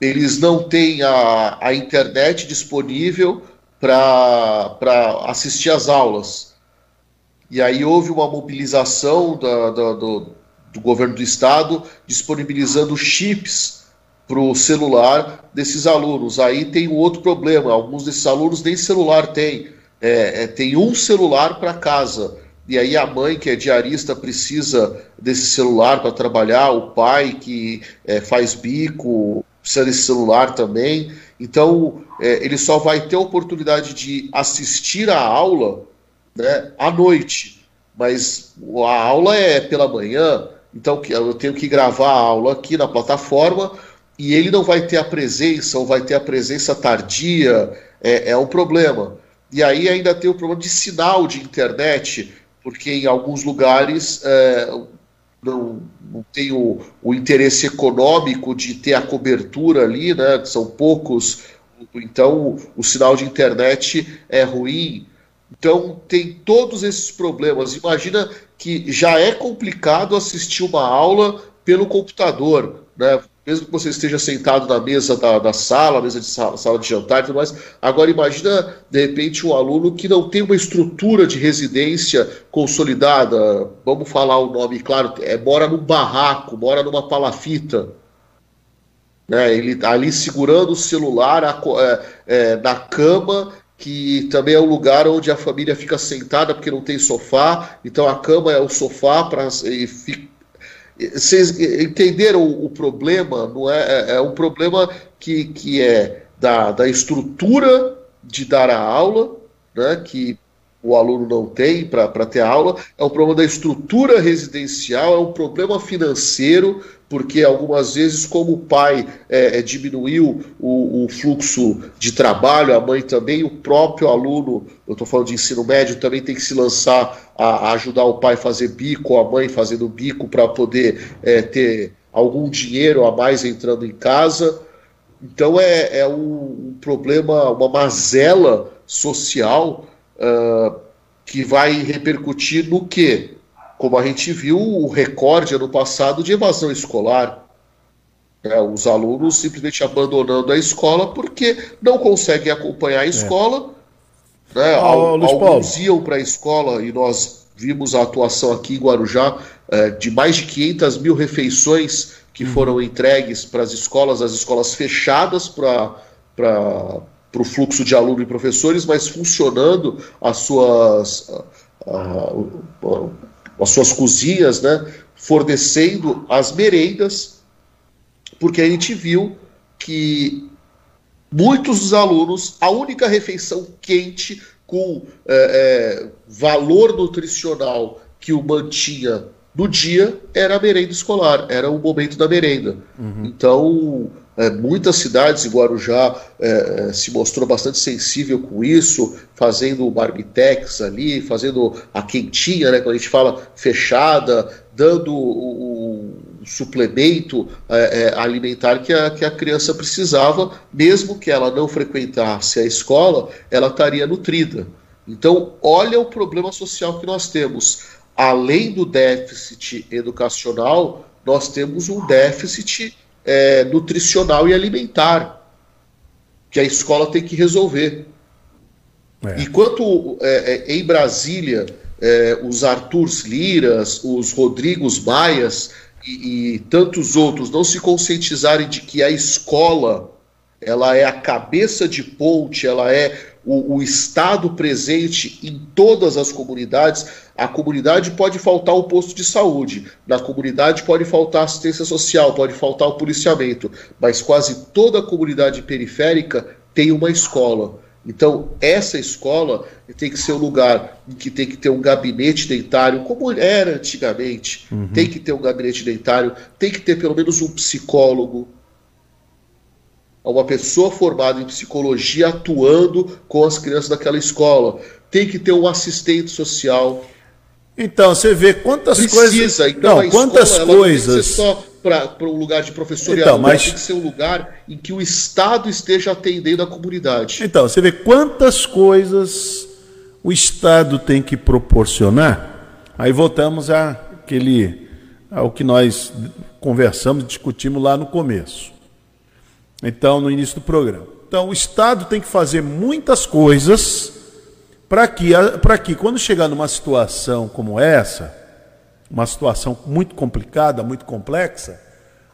Speaker 5: eles não têm a, a internet disponível para assistir às aulas. E aí houve uma mobilização da, da, do, do governo do estado disponibilizando chips para o celular desses alunos. Aí tem um outro problema: alguns desses alunos nem celular têm, é, é, tem um celular para casa. E aí a mãe, que é diarista, precisa desse celular para trabalhar, o pai que é, faz bico precisa desse celular também. Então é, ele só vai ter a oportunidade de assistir a aula né, à noite, mas a aula é pela manhã, então eu tenho que gravar a aula aqui na plataforma e ele não vai ter a presença, ou vai ter a presença tardia, é, é um problema. E aí ainda tem o problema de sinal de internet, porque em alguns lugares é, não, não tem o, o, interesse econômico de ter a cobertura ali, né? São poucos, então o, o sinal de internet é ruim. Então tem todos esses problemas. Imagina que já é complicado assistir uma aula pelo computador, né? Mesmo que você esteja sentado na mesa da, da sala, mesa de sala, sala, de jantar e tudo mais. Agora imagina, de repente, um aluno que não tem uma estrutura de residência consolidada. Vamos falar o nome, claro, é, mora num barraco, mora numa palafita. Né, ele tá ali segurando o celular a, é, é, na cama que também é um lugar onde a família fica sentada porque não tem sofá, então a cama é o sofá para vocês entenderam o, problema? Não é, é, é um problema que, que é da, da estrutura de dar a aula, né, que o aluno não tem para ter aula, é um problema da estrutura residencial, é um problema financeiro, porque algumas vezes, como o pai é, é, diminuiu o, o, fluxo de trabalho, a mãe também, o próprio aluno, eu estou falando de ensino médio, também tem que se lançar a, a ajudar o pai a fazer bico, a mãe fazendo bico para poder é, ter algum dinheiro a mais entrando em casa. Então é, é um, um problema, uma mazela social uh, que vai repercutir no quê? Como a gente viu o recorde ano passado de evasão escolar. É, os alunos simplesmente abandonando a escola porque não conseguem acompanhar a é. escola. É. Né? Oh, Alguns iam para a escola e nós vimos a atuação aqui em Guarujá é, de mais de 500 mil refeições que uhum. foram entregues para as escolas, as escolas fechadas para o fluxo de aluno e professores, mas funcionando as suas, as suas cozinhas, né, fornecendo as merendas, porque a gente viu que muitos dos alunos, a única refeição quente com é, é, valor nutricional que o mantinha no dia era a merenda escolar, era o momento da merenda. Uhum. Então, é, muitas cidades, e Guarujá é, é, se mostrou bastante sensível com isso, fazendo o marmitex ali, fazendo a quentinha, né, quando a gente fala fechada, dando o, o suplemento é, é, alimentar que a, que a criança precisava, mesmo que ela não frequentasse a escola, ela estaria nutrida. Então, olha o problema social que nós temos. além do déficit educacional, nós temos um déficit é, nutricional e alimentar, que a escola tem que resolver. É. Enquanto é, é, em Brasília é, os Arturs Liras, os Rodrigos Maias e, e tantos outros não se conscientizarem de que a escola ela é a cabeça de ponte, ela é o, o, Estado presente em todas as comunidades. A comunidade pode faltar o posto de saúde, na comunidade pode faltar assistência social, pode faltar o policiamento, mas quase toda a comunidade periférica tem uma escola. Então, essa escola tem que ser um lugar em que tem que ter um gabinete dentário, como era antigamente. Uhum. Tem que ter um gabinete dentário, tem que ter pelo menos um psicólogo, uma pessoa formada em psicologia atuando com as crianças daquela escola. Tem que ter um assistente social.
Speaker 3: Então, você vê quantas Precisa. coisas.
Speaker 5: Então, não, quantas escola, coisas. só para um lugar de professoriado, então, mas... tem que ser um lugar em que o Estado esteja atendendo a comunidade.
Speaker 3: Então, você vê quantas coisas o Estado tem que proporcionar. Aí voltamos àquele, ao que nós conversamos, discutimos lá no começo. Então, no início do programa. Então, o Estado tem que fazer muitas coisas para que, para que, quando chegar numa situação como essa, uma situação muito complicada, muito complexa,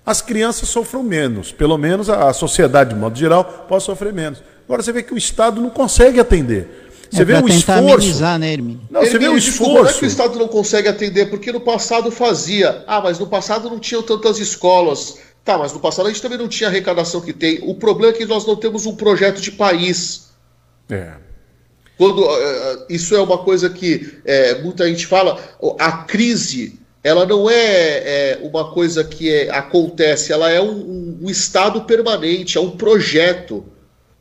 Speaker 3: as crianças sofram menos. Pelo menos a sociedade, de modo geral, pode sofrer menos. Agora, você vê que o Estado não consegue atender. Você é vê o esforço. Amenizar,
Speaker 5: né, Hermínio? Não, você vê o esforço. Como é que o Estado não consegue atender? Porque no passado fazia. Ah, mas no passado não tinham tantas escolas Tá, mas no passado a gente também não tinha a arrecadação que tem. O problema é que nós não temos um projeto de país. É. Quando, uh, isso é uma coisa que é, muita gente fala, a crise ela não é, é uma coisa que é, acontece, ela é um, um, um, estado permanente, é um projeto.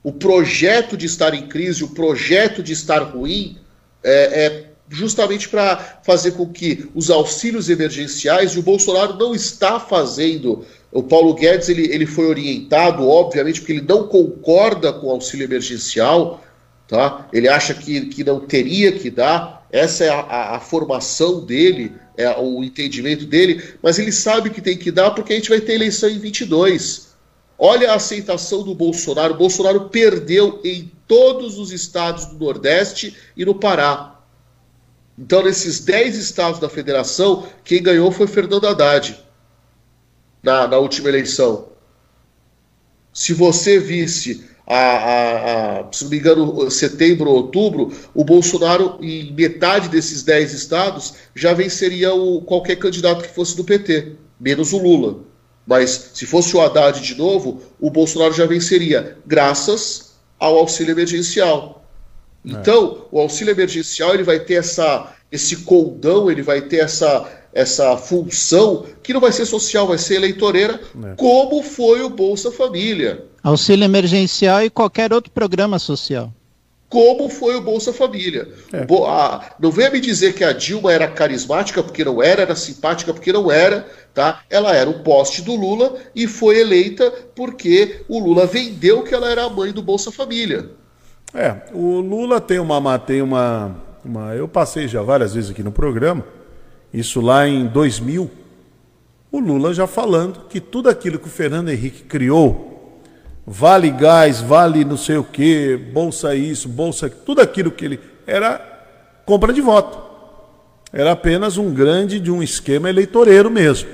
Speaker 5: O projeto de estar em crise, o projeto de estar ruim, é, é justamente para fazer com que os auxílios emergenciais, e o Bolsonaro não está fazendo o Paulo Guedes ele, ele foi orientado, obviamente, porque ele não concorda com o auxílio emergencial, tá? ele acha que, que não teria que dar, essa é a, a, a formação dele, é o entendimento dele, mas ele sabe que tem que dar porque a gente vai ter eleição em 22. Olha a aceitação do Bolsonaro. O Bolsonaro perdeu em todos os estados do Nordeste e no Pará. Então, nesses 10 estados da federação, quem ganhou foi Fernando Haddad na, na última eleição. Se você visse a, a, se não me engano, setembro ou outubro, o Bolsonaro, em metade desses 10 estados, já venceria o, qualquer candidato que fosse do PT, menos o Lula. Mas se fosse o Haddad de novo, o Bolsonaro já venceria, graças ao auxílio emergencial. É. Então, o auxílio emergencial ele vai ter essa, esse condão, ele vai ter essa, essa função que não vai ser social, vai ser eleitoreira, é. como foi o Bolsa Família.
Speaker 4: Auxílio emergencial e qualquer outro programa social.
Speaker 5: Como foi o Bolsa Família. É. A, não venha me dizer que a Dilma era carismática porque não era, era simpática porque não era, tá? Ela era um poste do Lula e foi eleita porque o Lula vendeu que ela era a mãe do Bolsa Família.
Speaker 3: É, o Lula tem uma, tem uma, uma eu passei já várias vezes aqui no programa isso lá em 2000, o Lula já falando que tudo aquilo que o Fernando Henrique criou, vale gás, vale não sei o que, bolsa isso, bolsa, tudo aquilo que ele era compra de voto. Era apenas um grande de um esquema eleitoreiro mesmo.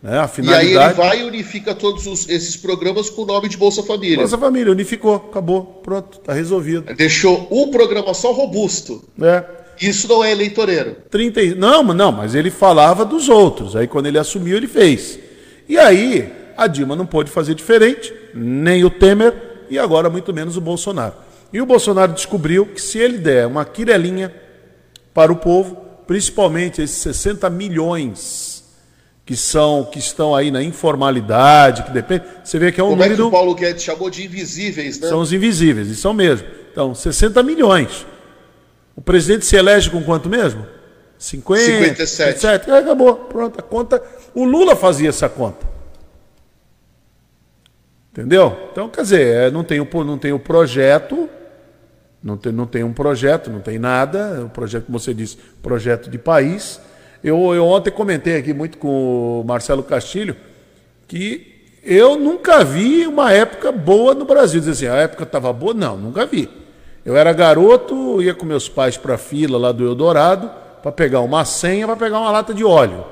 Speaker 3: Né? A finalidade...
Speaker 5: E aí ele vai e unifica todos os, esses programas com o nome de Bolsa Família.
Speaker 3: Bolsa Família, unificou, acabou, pronto, está resolvido.
Speaker 5: Deixou um programa só robusto.
Speaker 3: É.
Speaker 5: Isso não é eleitoreiro.
Speaker 3: 30, não, não, mas ele falava dos outros. Aí quando ele assumiu, ele fez. E aí a Dilma não pôde fazer diferente, nem o Temer e agora muito menos o Bolsonaro. E o Bolsonaro descobriu que se ele der uma quirelinha para o povo, principalmente esses 60 milhões que são que estão aí na informalidade, que depende, você vê que é um
Speaker 5: Como
Speaker 3: número... é que
Speaker 5: o Paulo Guedes chamou de invisíveis, né?
Speaker 3: São os invisíveis, e são mesmo. Então, 60 milhões. O presidente se elege com quanto mesmo? 50, 57. 57. É, acabou. Pronto, a conta. O Lula fazia essa conta. Entendeu? Então, quer dizer, é, não tem o, não tem o projeto, Não tem, não tem um projeto, não tem nada. O projeto, como você disse, projeto de país. Eu, eu ontem comentei aqui muito com o Marcelo Castilho que eu nunca vi uma época boa no Brasil. Dizer assim, a época estava boa? Não, nunca vi. Eu era garoto, ia com meus pais para a fila lá do Eldorado para pegar uma senha, para pegar uma lata de óleo.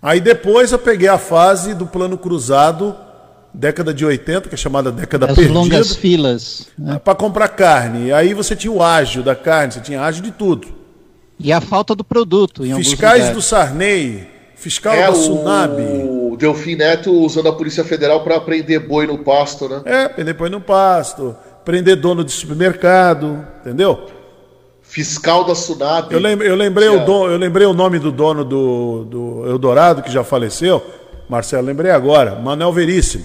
Speaker 3: Aí depois eu peguei a fase do plano cruzado, década de 80, que é chamada década
Speaker 4: As
Speaker 3: perdida.
Speaker 4: longas filas. Né?
Speaker 3: Para comprar carne. Aí você tinha o ágio da carne, você tinha ágio de tudo.
Speaker 4: E a falta do produto. Em
Speaker 3: Fiscais do Sarney, fiscal
Speaker 5: é
Speaker 3: da Sunab.
Speaker 5: O Delfim Neto usando a Polícia Federal para prender boi no pasto, né?
Speaker 3: É, prender boi no pasto, prender dono de supermercado, entendeu?
Speaker 5: Fiscal da Sunab.
Speaker 3: Eu, lem eu, lembrei, o don, eu lembrei o nome do dono do, do Eldorado, que já faleceu. Marcelo, lembrei agora. Manuel Veríssimo.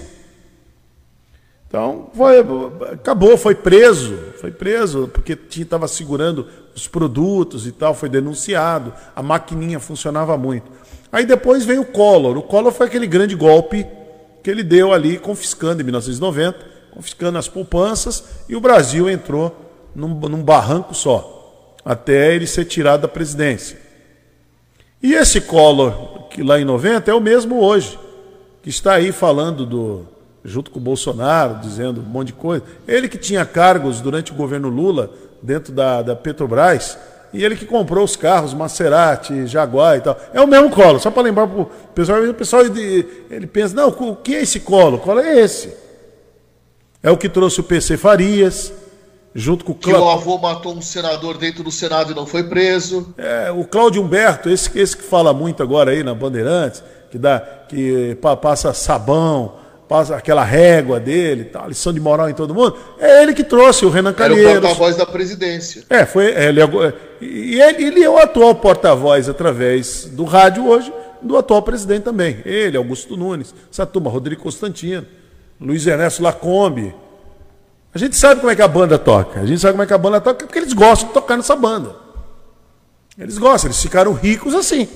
Speaker 3: Então, foi, acabou, foi preso. Foi preso porque estava segurando os produtos e tal, foi denunciado. A maquininha funcionava muito. Aí depois veio o Collor. O Collor foi aquele grande golpe que ele deu ali, confiscando em 1990, confiscando as poupanças, e o Brasil entrou num, num barranco só, até ele ser tirado da presidência. E esse Collor, que lá em 90, é o mesmo hoje, que está aí falando do, junto com o Bolsonaro, dizendo um monte de coisa. Ele que tinha cargos durante o governo Lula dentro da, da Petrobras, e ele que comprou os carros, Maserati, Jaguar e tal. É o mesmo colo, só para lembrar para o pessoal, o pessoal ele pensa, não, o que é esse colo? O colo é esse. É o que trouxe o PC Farias, junto com o
Speaker 5: Cláudio. Que o avô matou um senador dentro do Senado e não foi preso.
Speaker 3: É, o Cláudio Humberto, esse, esse que fala muito agora aí na Bandeirantes, que, dá, que passa sabão, passa aquela régua dele, tal, lição de moral em todo mundo. É ele que trouxe o Renan Calheiros. Era o
Speaker 5: porta-voz da presidência.
Speaker 3: É, foi ele, e ele, ele é o atual porta-voz através do rádio hoje do atual presidente também. Ele, Augusto Nunes, essa turma, Rodrigo Constantino, Luiz Ernesto Lacombe. A gente sabe como é que a banda toca. A gente sabe como é que a banda toca porque eles gostam de tocar nessa banda. Eles gostam, eles ficaram ricos assim.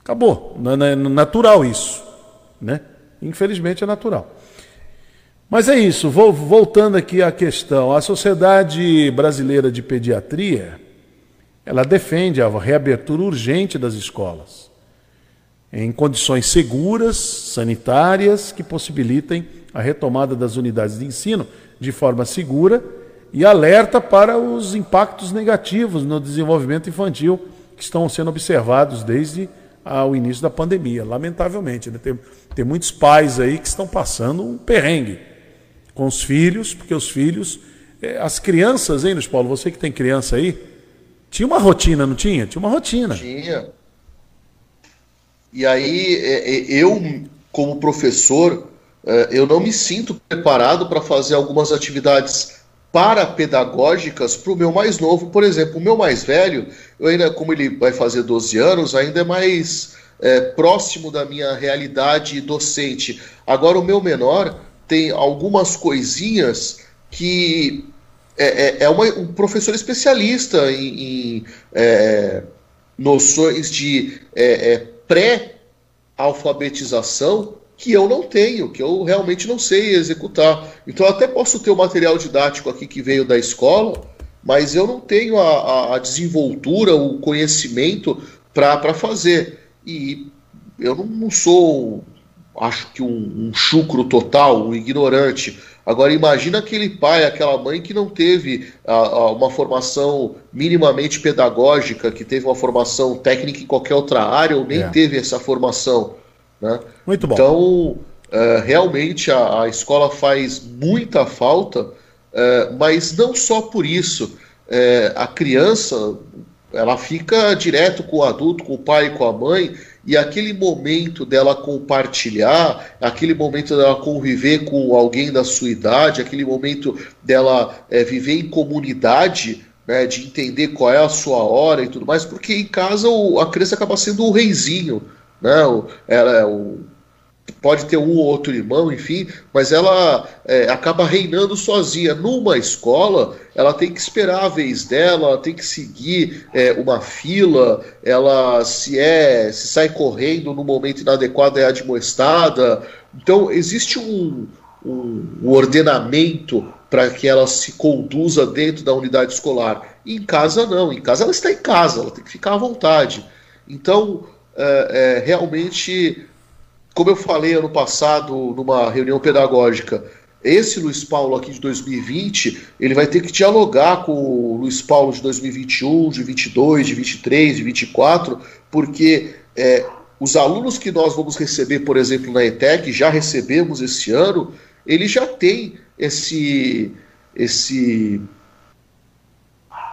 Speaker 3: Acabou. É natural isso. Né? Infelizmente é natural. Mas é isso, vou, voltando aqui à questão. A Sociedade Brasileira de Pediatria, ela defende a reabertura urgente das escolas, em condições seguras, sanitárias, que possibilitem a retomada das unidades de ensino de forma segura e alerta para os impactos negativos no desenvolvimento infantil que estão sendo observados desde ao início da pandemia, lamentavelmente. Né? Tem, tem muitos pais aí que estão passando um perrengue com os filhos, porque os filhos, eh, as crianças, hein, Luiz Paulo, você que tem criança aí, tinha uma rotina, não tinha? Tinha uma rotina.
Speaker 5: Tinha. E aí, é, é, eu, como professor, eu não me sinto preparado para fazer algumas atividades parapedagógicas para o meu mais novo. Por exemplo, o meu mais velho, eu ainda, como ele vai fazer 12 anos, ainda é mais é, próximo da minha realidade docente. Agora, o meu menor tem algumas coisinhas que é, é, é uma, um professor especialista em, em é, noções de é, é, pré-alfabetização que eu não tenho, que eu realmente não sei executar. Então, eu até posso ter o material didático aqui que veio da escola, mas eu não tenho a, a desenvoltura, o conhecimento para fazer. E eu não, não, sou, acho que um, um chucro total, um ignorante. Agora, imagina aquele pai, aquela mãe que não teve a, a, uma formação minimamente pedagógica, que teve uma formação técnica em qualquer outra área, ou nem é. teve essa formação. Né?
Speaker 3: Muito bom.
Speaker 5: Então, uh, realmente a, a, escola faz muita falta, uh, mas não só por isso. Uh, a criança ela fica direto com o adulto, com o pai e com a mãe, e aquele momento dela compartilhar, aquele momento dela conviver com alguém da sua idade, aquele momento dela é, viver em comunidade, né, de entender qual é a sua hora e tudo mais, porque em casa o, a criança acaba sendo o reizinho, né? Ela, o, pode ter um ou outro irmão, enfim, mas ela é, acaba reinando sozinha. Numa escola, ela tem que esperar a vez dela, ela tem que seguir é, uma fila, ela se é se sai correndo no momento inadequado é admoestada. Então existe um, um, um ordenamento para que ela se conduza dentro da unidade escolar. Em casa não, em casa ela está em casa, ela tem que ficar à vontade. Então, é, é, realmente, como eu falei ano passado numa reunião pedagógica, esse Luiz Paulo aqui de 2020, ele vai ter que dialogar com o Luiz Paulo de 2021, de 22, de 23, de 24, porque é, os alunos que nós vamos receber, por exemplo, na ETEC, já recebemos esse ano, ele já tem esse, esse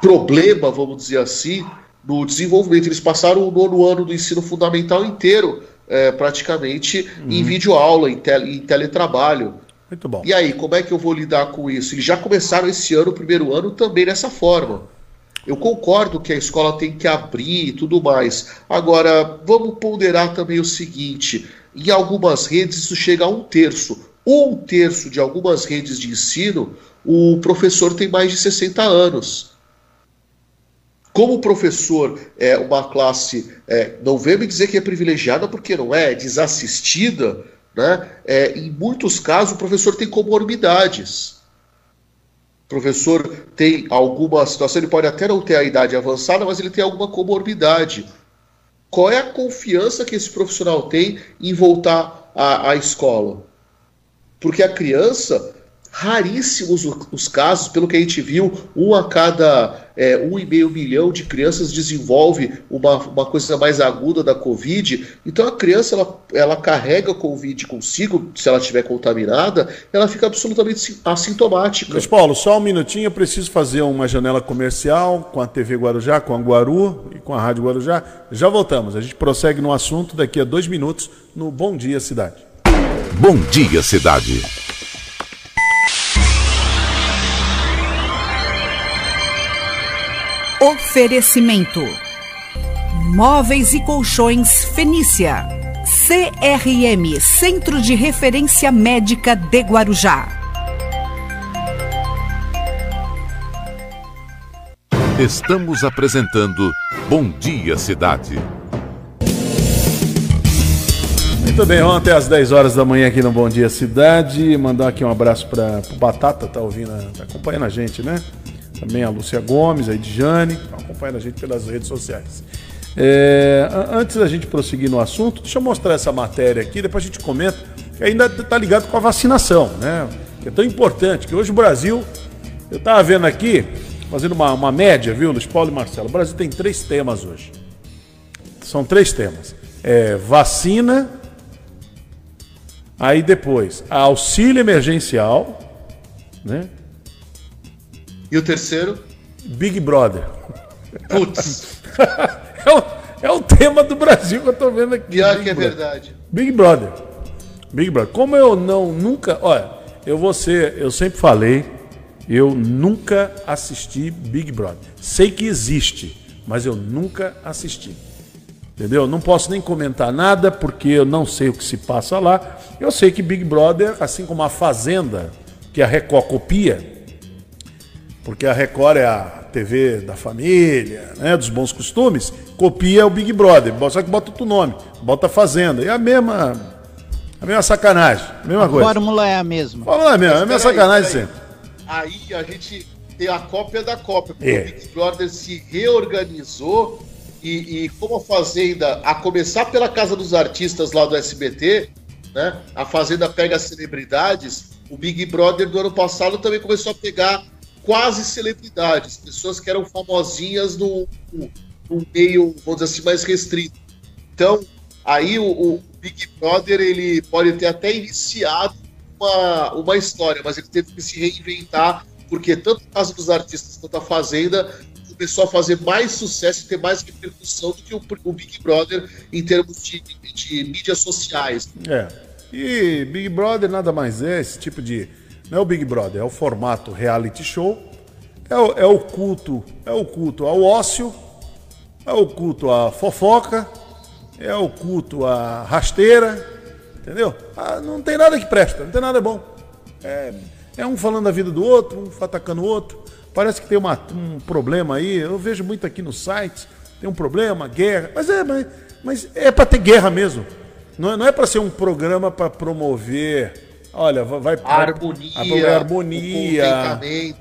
Speaker 5: problema, vamos dizer assim, no desenvolvimento. Eles passaram o nono ano do ensino fundamental inteiro, é, praticamente, uhum. em videoaula, em, tele, em teletrabalho.
Speaker 3: Muito bom.
Speaker 5: E aí, como é que eu vou lidar com isso? Eles já começaram esse ano, o primeiro ano, também dessa forma. Eu concordo que a escola tem que abrir e tudo mais. Agora, vamos ponderar também o seguinte: em algumas redes isso chega a um terço. Um terço de algumas redes de ensino, o professor tem mais de 60 anos. Como o professor é uma classe, é, não vem me dizer que é privilegiada, porque não é, é desassistida, né? É, em muitos casos o professor tem comorbidades. O professor tem alguma situação, ele pode até não ter a idade avançada, mas ele tem alguma comorbidade. Qual é a confiança que esse profissional tem em voltar à, à escola? Porque a criança, raríssimos os casos, pelo que a gente viu, um a cada é, um e meio milhão de crianças desenvolve uma, uma coisa mais aguda da Covid. Então a criança ela, ela carrega a Covid consigo, se ela estiver contaminada, ela fica absolutamente assintomática.
Speaker 3: Mas Paulo, só um minutinho, eu preciso fazer uma janela comercial com a TV Guarujá, com a Guaru e com a Rádio Guarujá. Já voltamos, a gente prossegue no assunto daqui a dois minutos no Bom Dia Cidade.
Speaker 2: Bom Dia Cidade.
Speaker 6: Oferecimento: Móveis e Colchões Fenícia. CRM Centro de Referência Médica de Guarujá.
Speaker 2: Estamos apresentando Bom Dia Cidade.
Speaker 3: Muito bem, até às 10 horas da manhã aqui no Bom Dia Cidade. Mandar aqui um abraço para o Batata, tá ouvindo, tá acompanhando a gente, né? Também a Lúcia Gomes, a Edjane, acompanhando a gente pelas redes sociais. É, antes da gente prosseguir no assunto, deixa eu mostrar essa matéria aqui, depois a gente comenta, que ainda está ligado com a vacinação, né? Que é tão importante, que hoje o Brasil, eu estava vendo aqui, fazendo uma, uma média, viu, Luiz Paulo e Marcelo, o Brasil tem três temas hoje. São três temas. É, vacina, Aí depois, auxílio emergencial, né?
Speaker 5: E o terceiro?
Speaker 3: Big Brother.
Speaker 5: Putz. [LAUGHS]
Speaker 3: é, o, é o tema do Brasil que eu tô vendo aqui.
Speaker 5: Pior que é verdade.
Speaker 3: Big Brother. Big Brother. Como eu não nunca, olha, eu vou ser, eu sempre falei, eu nunca assisti Big Brother. Sei que existe, mas eu nunca assisti. Entendeu? Não posso nem comentar nada porque eu não sei o que se passa lá. Eu sei que Big Brother, assim como a Fazenda, que a Record copia, porque a Record é a TV da família, né, dos bons costumes, copia o Big Brother, só que bota outro nome, bota Fazenda. É a mesma, a mesma sacanagem, a mesma
Speaker 4: a
Speaker 3: coisa.
Speaker 4: A fórmula é a mesma.
Speaker 3: A fórmula é a mesma, é a mesma sacanagem
Speaker 5: aí,
Speaker 3: sempre.
Speaker 5: Aí a gente tem a cópia da cópia, porque
Speaker 3: É.
Speaker 5: o Big Brother se reorganizou e, e como a Fazenda, a começar pela Casa dos Artistas lá do SBT, né? A Fazenda pega as celebridades, o Big Brother do ano passado também começou a pegar quase celebridades, pessoas que eram famosinhas no, no, no meio, vamos dizer assim, mais restrito. Então, aí o, o Big Brother ele pode ter até iniciado uma, uma história, mas ele teve que se reinventar, porque tanto a Casa dos Artistas quanto a Fazenda começou a fazer mais sucesso e ter mais repercussão do que o, o Big Brother em termos de, de mídias sociais.
Speaker 3: É. E Big Brother nada mais é esse tipo de. Não é o Big Brother, é o formato reality show. É o, é o culto, é o culto ao ócio, é o culto à fofoca, é o culto à rasteira, entendeu? Ah, não tem nada que presta, não tem nada bom. É, é um falando da vida do outro, um atacando o outro. Parece que tem uma, um problema aí, eu vejo muito aqui no site, tem um problema, guerra, mas é, mas, mas é para ter guerra mesmo. Não é, não é para ser um programa para promover Olha, vai
Speaker 5: a harmonia,
Speaker 3: a harmonia,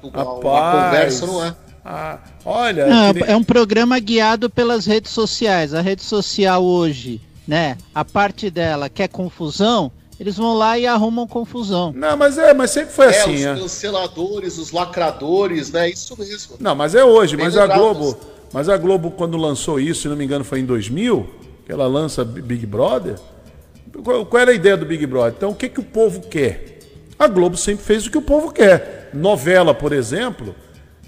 Speaker 3: o
Speaker 5: a, a conversa não é.
Speaker 3: Ah, olha,
Speaker 4: não, é um programa guiado pelas redes sociais. A rede social hoje, né? A parte dela quer confusão, eles vão lá e arrumam confusão.
Speaker 3: Não, mas é, mas sempre foi é, assim. Os
Speaker 5: é. canceladores, os lacradores, né? Isso mesmo.
Speaker 3: Não, mas é hoje. Bem mas a Globo, mas a Globo quando lançou isso, se não me engano, foi em 2000, que ela lança Big Brother. Qual, era a ideia do Big Brother? Então, o que que o povo quer? A Globo sempre fez o que o povo quer. Novela, por exemplo,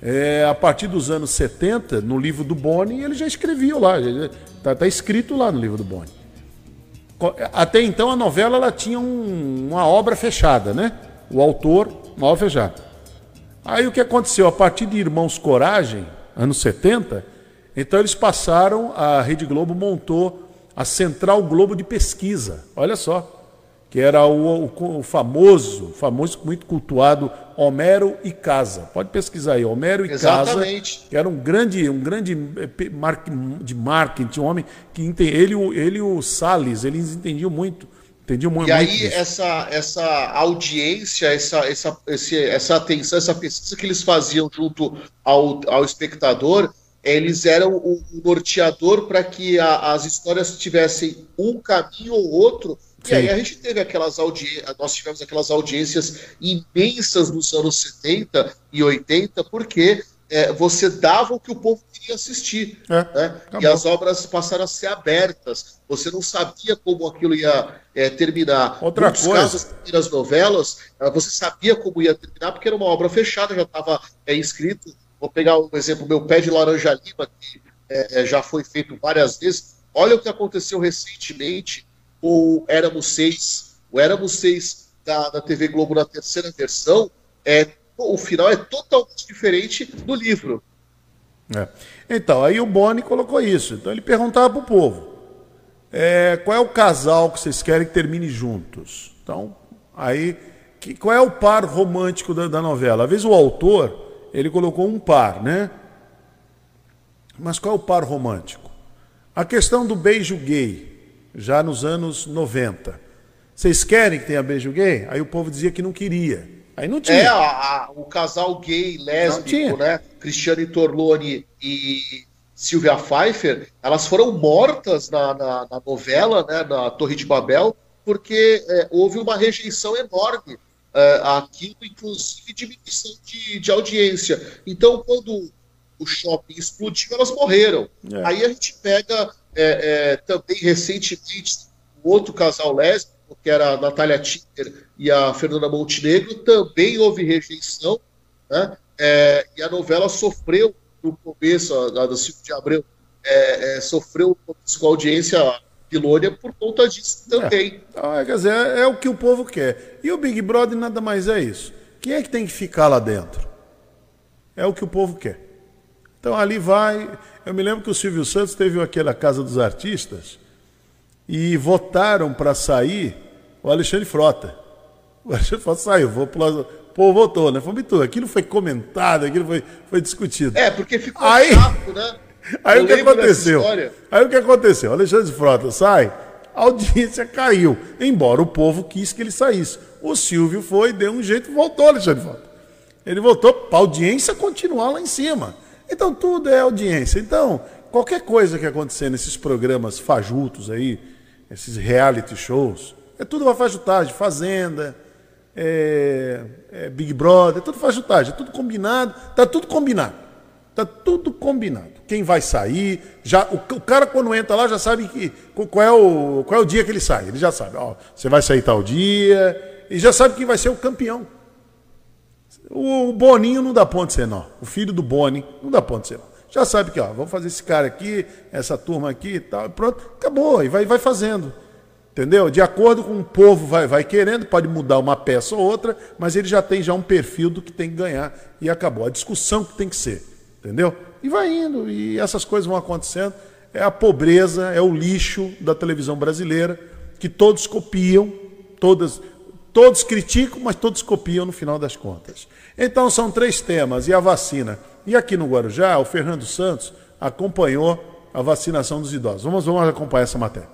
Speaker 3: é, a partir dos anos 70, no livro do Boni, ele já escrevia lá, está tá escrito lá no livro do Boni. Até então a novela ela tinha um, uma obra fechada, né? O autor, uma obra fechada. Aí o que aconteceu? A partir de Irmãos Coragem, anos 70, então eles passaram, a Rede Globo montou a Central Globo de Pesquisa. Olha só que era o, o, o, famoso, famoso, muito cultuado Homero e Casa. Pode pesquisar aí, Homero e Exatamente. Casa, que era um grande, um grande eh, de marketing, um homem que entende, ele, ele e o Salles, eles entendiam muito. Entendiam muito.
Speaker 5: E aí essa, essa audiência, essa, essa, esse, essa atenção, essa pesquisa que eles faziam junto ao, ao espectador, eles eram o norteador para que a, as histórias tivessem um caminho ou outro Sim. E aí a gente teve aquelas audiências, nós tivemos aquelas audiências imensas nos anos 70 e 80, porque é, você dava o que o povo queria assistir. É, né? E as obras passaram a ser abertas. Você não sabia como aquilo ia é, terminar.
Speaker 3: Outra Muitos coisa. casos,
Speaker 5: nas novelas, é, você sabia como ia terminar, porque era uma obra fechada, já estava é, escrito. Vou pegar um exemplo, meu pé de laranja lima, que é, é, já foi feito várias vezes. Olha o que aconteceu recentemente o Éramos Seis. O Éramos Seis da, da TV Globo na terceira versão, é, o final é totalmente diferente do livro.
Speaker 3: É. Então, aí o Boni colocou isso. Então ele perguntava para o povo: é, qual é o casal que vocês querem que termine juntos? Então, aí, que, qual é o par romântico da, da novela? Às vezes o autor ele colocou um par, né? Mas qual é o par romântico? A questão do beijo gay já nos anos 90. Vocês querem que tenha beijo gay? Aí o povo dizia que não queria. Aí não tinha.
Speaker 5: É, a, a, o casal gay lésbico, né? Cristiane Torlone e Silvia Pfeiffer, elas foram mortas na, na, na novela, né, na Torre de Babel, porque é, houve uma rejeição enorme é, aquilo, inclusive diminuição de, de audiência. Então, quando o shopping explodiu, elas morreram. É. Aí a gente pega é, é, também recentemente um outro casal lésbico, que era a Natália Tinder e a Fernanda Montenegro, também houve rejeição, né? É, e a novela sofreu no começo, a, a do Silvio de Abreu, é, é, sofreu com a audiência pilônia por conta disso também.
Speaker 3: Então, é, quer dizer, é, é o que o povo quer. E o Big Brother nada mais é isso. Quem é que tem que ficar lá dentro? É o que o povo quer. Então ali vai. Eu me lembro que o Silvio Santos teve aquela Casa dos Artistas e votaram para sair o Alexandre Frota. O Alexandre Frota saiu, vou pro... Pô, votou, né? Foi muito. Aquilo foi comentado, aquilo foi, foi discutido.
Speaker 5: É, porque ficou aí, chato, né?
Speaker 3: Aí Eu o que aconteceu? Aí o que aconteceu? Alexandre Frota sai, a audiência caiu, embora o povo quis que ele saísse. O Silvio foi, deu um jeito e voltou, Alexandre Frota. Ele voltou para a audiência continuar lá em cima. Então tudo é audiência. Então, qualquer coisa que acontecer nesses programas fajutos aí, esses reality shows, é tudo uma fajutagem, Fazenda, é, é Big Brother, é tudo fajutagem, é tudo combinado, tá tudo combinado. Tá tudo combinado. Quem vai sair, já o, o, cara quando entra lá já sabe que qual é o qual é o dia que ele sai. Ele já sabe, ó, você vai sair tal dia e já sabe quem vai ser o campeão. O Boninho não dá ponto de ser nó. O filho do Boni não dá ponto de ser nó. Já sabe que, ó, vamos fazer esse cara aqui, essa turma aqui e tal. Pronto, acabou. E vai, vai fazendo. Entendeu? De acordo com o povo vai, vai querendo, pode mudar uma peça ou outra, mas ele já tem já um perfil do que tem que ganhar e acabou. A discussão que tem que ser. Entendeu? E vai indo, e essas coisas vão acontecendo. É a pobreza, é o lixo da televisão brasileira, que todos copiam, todas, todos criticam, mas todos copiam no final das contas. Então são três temas e a vacina. E aqui no Guarujá, o Fernando Santos acompanhou a vacinação dos idosos. Vamos, vamos acompanhar essa matéria.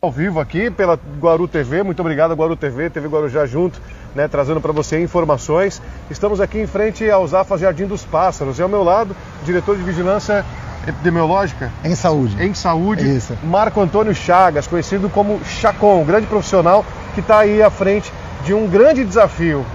Speaker 10: ao vivo aqui pela Guaru TV. Muito obrigado, Guaru TV, TV Guarujá junto, né, trazendo para você informações. Estamos aqui em frente ao Zafa Jardim dos Pássaros. E ao meu lado, diretor de vigilância epidemiológica
Speaker 11: em saúde.
Speaker 10: Em saúde, Isso. Marco Antônio Chagas, conhecido como Chacon, um grande profissional que está aí à frente de um grande desafio,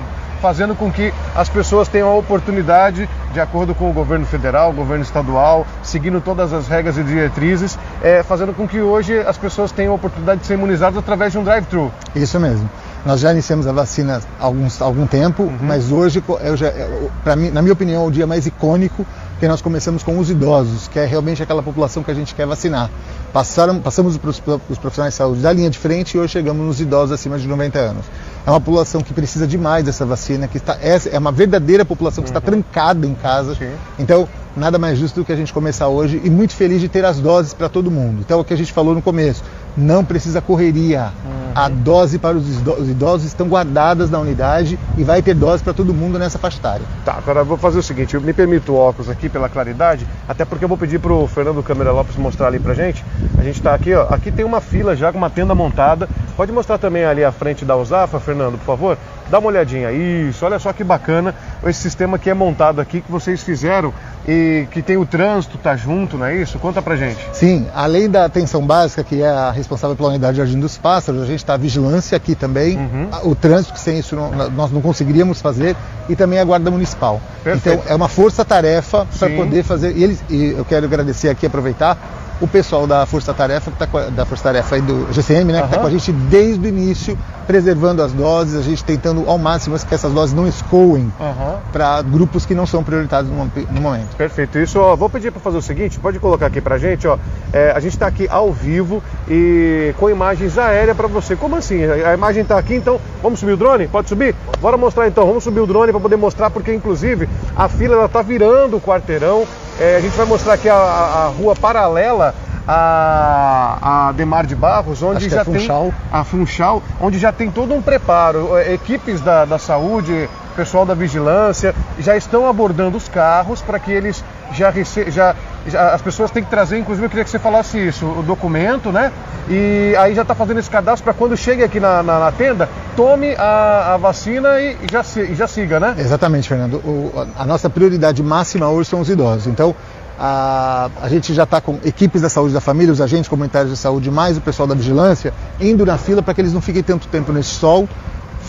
Speaker 10: fazendo com que as pessoas tenham a oportunidade, de acordo com o governo federal, o governo estadual, seguindo todas as regras e diretrizes, é, fazendo com que hoje as pessoas tenham a oportunidade de ser imunizadas através de um drive-thru.
Speaker 11: Isso mesmo. Nós já iniciamos a vacina há alguns, algum tempo, uhum. mas hoje, já, mim, na minha opinião, é o dia mais icônico que nós começamos com os idosos, que é realmente aquela população que a gente quer vacinar. Passaram, passamos para os profissionais de saúde da linha de frente e hoje chegamos nos idosos acima de 90 anos. É uma população que precisa demais dessa vacina, que está, é, uma verdadeira população que uhum. está trancada em casa. Sim. Então, nada mais justo do que a gente começar hoje e muito feliz de ter as doses para todo mundo. Então, é o que a gente falou no começo, não precisa correria. Uhum. A dose para os idosos estão guardadas na unidade e vai ter dose para todo mundo nessa faixa etária.
Speaker 10: Tá, agora eu vou fazer o seguinte, eu me permito o óculos aqui pela claridade, até porque eu vou pedir para o Fernando Câmara Lopes mostrar ali para gente. A gente está aqui, ó, aqui tem uma fila já com uma tenda montada. Pode mostrar também ali à frente da Usafa, Fernando, por favor? Dá uma olhadinha. Isso, olha só que bacana esse sistema que é montado aqui, que vocês fizeram e que tem o trânsito, tá junto, não é isso? Conta pra gente.
Speaker 11: Sim, além da atenção básica, que é a responsável pela unidade de Jardim dos Pássaros, a gente está a vigilância aqui também, uhum. o trânsito, que sem isso não, nós não conseguiríamos fazer, e também a Guarda Municipal. Perfeito. Então é uma força-tarefa para poder fazer. E, eles, e eu quero agradecer aqui, aproveitar o pessoal da Força Tarefa, que tá a, da Força Tarefa e do GCM, né, uhum. que está com a gente desde o início, preservando as doses, a gente tentando ao máximo que essas doses não escoem uhum. para grupos que não são prioritários no, no momento.
Speaker 10: Perfeito. Isso, ó, vou pedir para fazer o seguinte, pode colocar aqui para a gente, ó, é, a gente está aqui ao vivo e com imagens aéreas para você. Como assim? A imagem está aqui, então vamos subir o drone? Pode subir? Bora mostrar então. Vamos subir o drone para poder mostrar, porque inclusive a fila ela está virando o quarteirão. É, a gente vai mostrar aqui a, a, a rua paralela a, a Demar de Barros, onde já é tem a Funchal, onde já tem todo um preparo. É, equipes da, da saúde, pessoal da vigilância já estão abordando os carros para que eles já, rece já, já as pessoas têm que trazer, inclusive eu queria que você falasse isso, o documento, né? E aí já está fazendo esse cadastro para quando chegue aqui na, na, na tenda, tome a, a vacina e, já, e já siga, né?
Speaker 11: Exatamente, Fernando. O, a nossa prioridade máxima hoje são os idosos. Então, a, a gente já está com equipes da saúde da família, os agentes comunitários de saúde, mais o pessoal da vigilância, indo na fila para que eles não fiquem tanto tempo nesse sol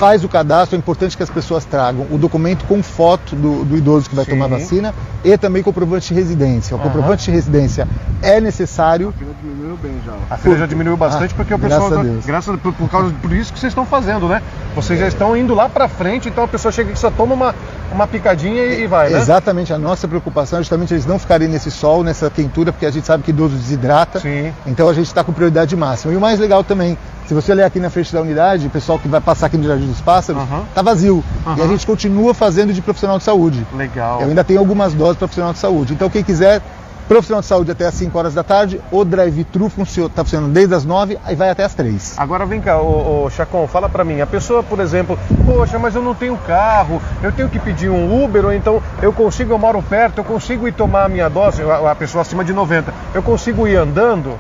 Speaker 11: faz o cadastro, é importante que as pessoas tragam o documento com foto do, do idoso que vai Sim. tomar vacina e também comprovante de residência. O uhum. comprovante de residência é necessário. A
Speaker 10: fila diminuiu bem já. A fila já diminuiu bastante ah, porque o pessoal. Graças a Deus. Graças por, por, causa, por isso que vocês estão fazendo, né? Vocês já estão indo lá para frente, então a pessoa chega e só toma uma, uma picadinha e, e vai, né?
Speaker 11: Exatamente, a nossa preocupação é justamente eles não ficarem nesse sol, nessa quentura, porque a gente sabe que idoso desidrata. Sim. Então a gente está com prioridade máxima. E o mais legal também, se você olhar aqui na frente da unidade, o pessoal que vai passar aqui no Jardim dos Pássaros, uhum. tá vazio. Uhum. E a gente continua fazendo de profissional de saúde.
Speaker 10: Legal.
Speaker 11: Eu ainda tenho algumas doses para profissional de saúde. Então quem quiser profissional de saúde até as 5 horas da tarde, o drive-thru está funcionando desde as 9 e vai até as 3.
Speaker 10: Agora vem cá, ô, ô Chacon, fala para mim, a pessoa, por exemplo, poxa, mas eu não tenho carro, eu tenho que pedir um Uber, ou então eu consigo, eu moro perto, eu consigo ir tomar a minha dose, a, a pessoa acima de 90, eu consigo ir andando?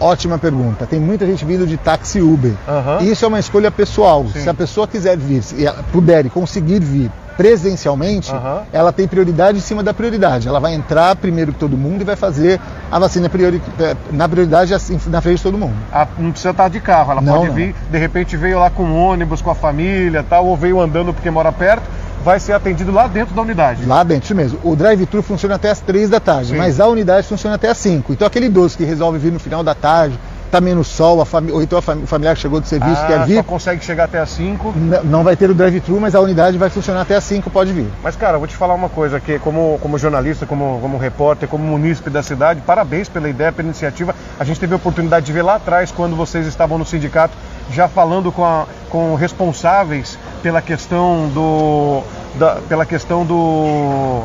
Speaker 11: Ótima pergunta. Tem muita gente vindo de táxi Uber. Uhum. Isso é uma escolha pessoal. Sim. Se a pessoa quiser vir, se puder e conseguir vir presencialmente, uhum. ela tem prioridade em cima da prioridade. Ela vai entrar primeiro que todo mundo e vai fazer a vacina priori eh, na prioridade assim, na frente de todo mundo.
Speaker 10: Ah, não precisa estar de carro, ela não, pode não. vir, de repente veio lá com ônibus, com a família, tal, ou veio andando porque mora perto vai ser atendido lá dentro da unidade.
Speaker 11: Lá dentro, isso mesmo. O drive-thru funciona até as 3 da tarde, Sim. mas a unidade funciona até as 5. Então aquele idoso que resolve vir no final da tarde, tá menos sol, a ou então a o familiar que chegou do serviço ah, quer vir. Só
Speaker 10: consegue chegar até as 5.
Speaker 11: Não vai ter o drive-thru, mas a unidade vai funcionar até as 5, pode vir.
Speaker 10: Mas, cara, eu vou te falar uma coisa aqui, como, como jornalista, como, como repórter, como munícipe da cidade, parabéns pela ideia, pela iniciativa. A gente teve a oportunidade de ver lá atrás, quando vocês estavam no sindicato, já falando com, a, com responsáveis pela questão do. Da, pela questão do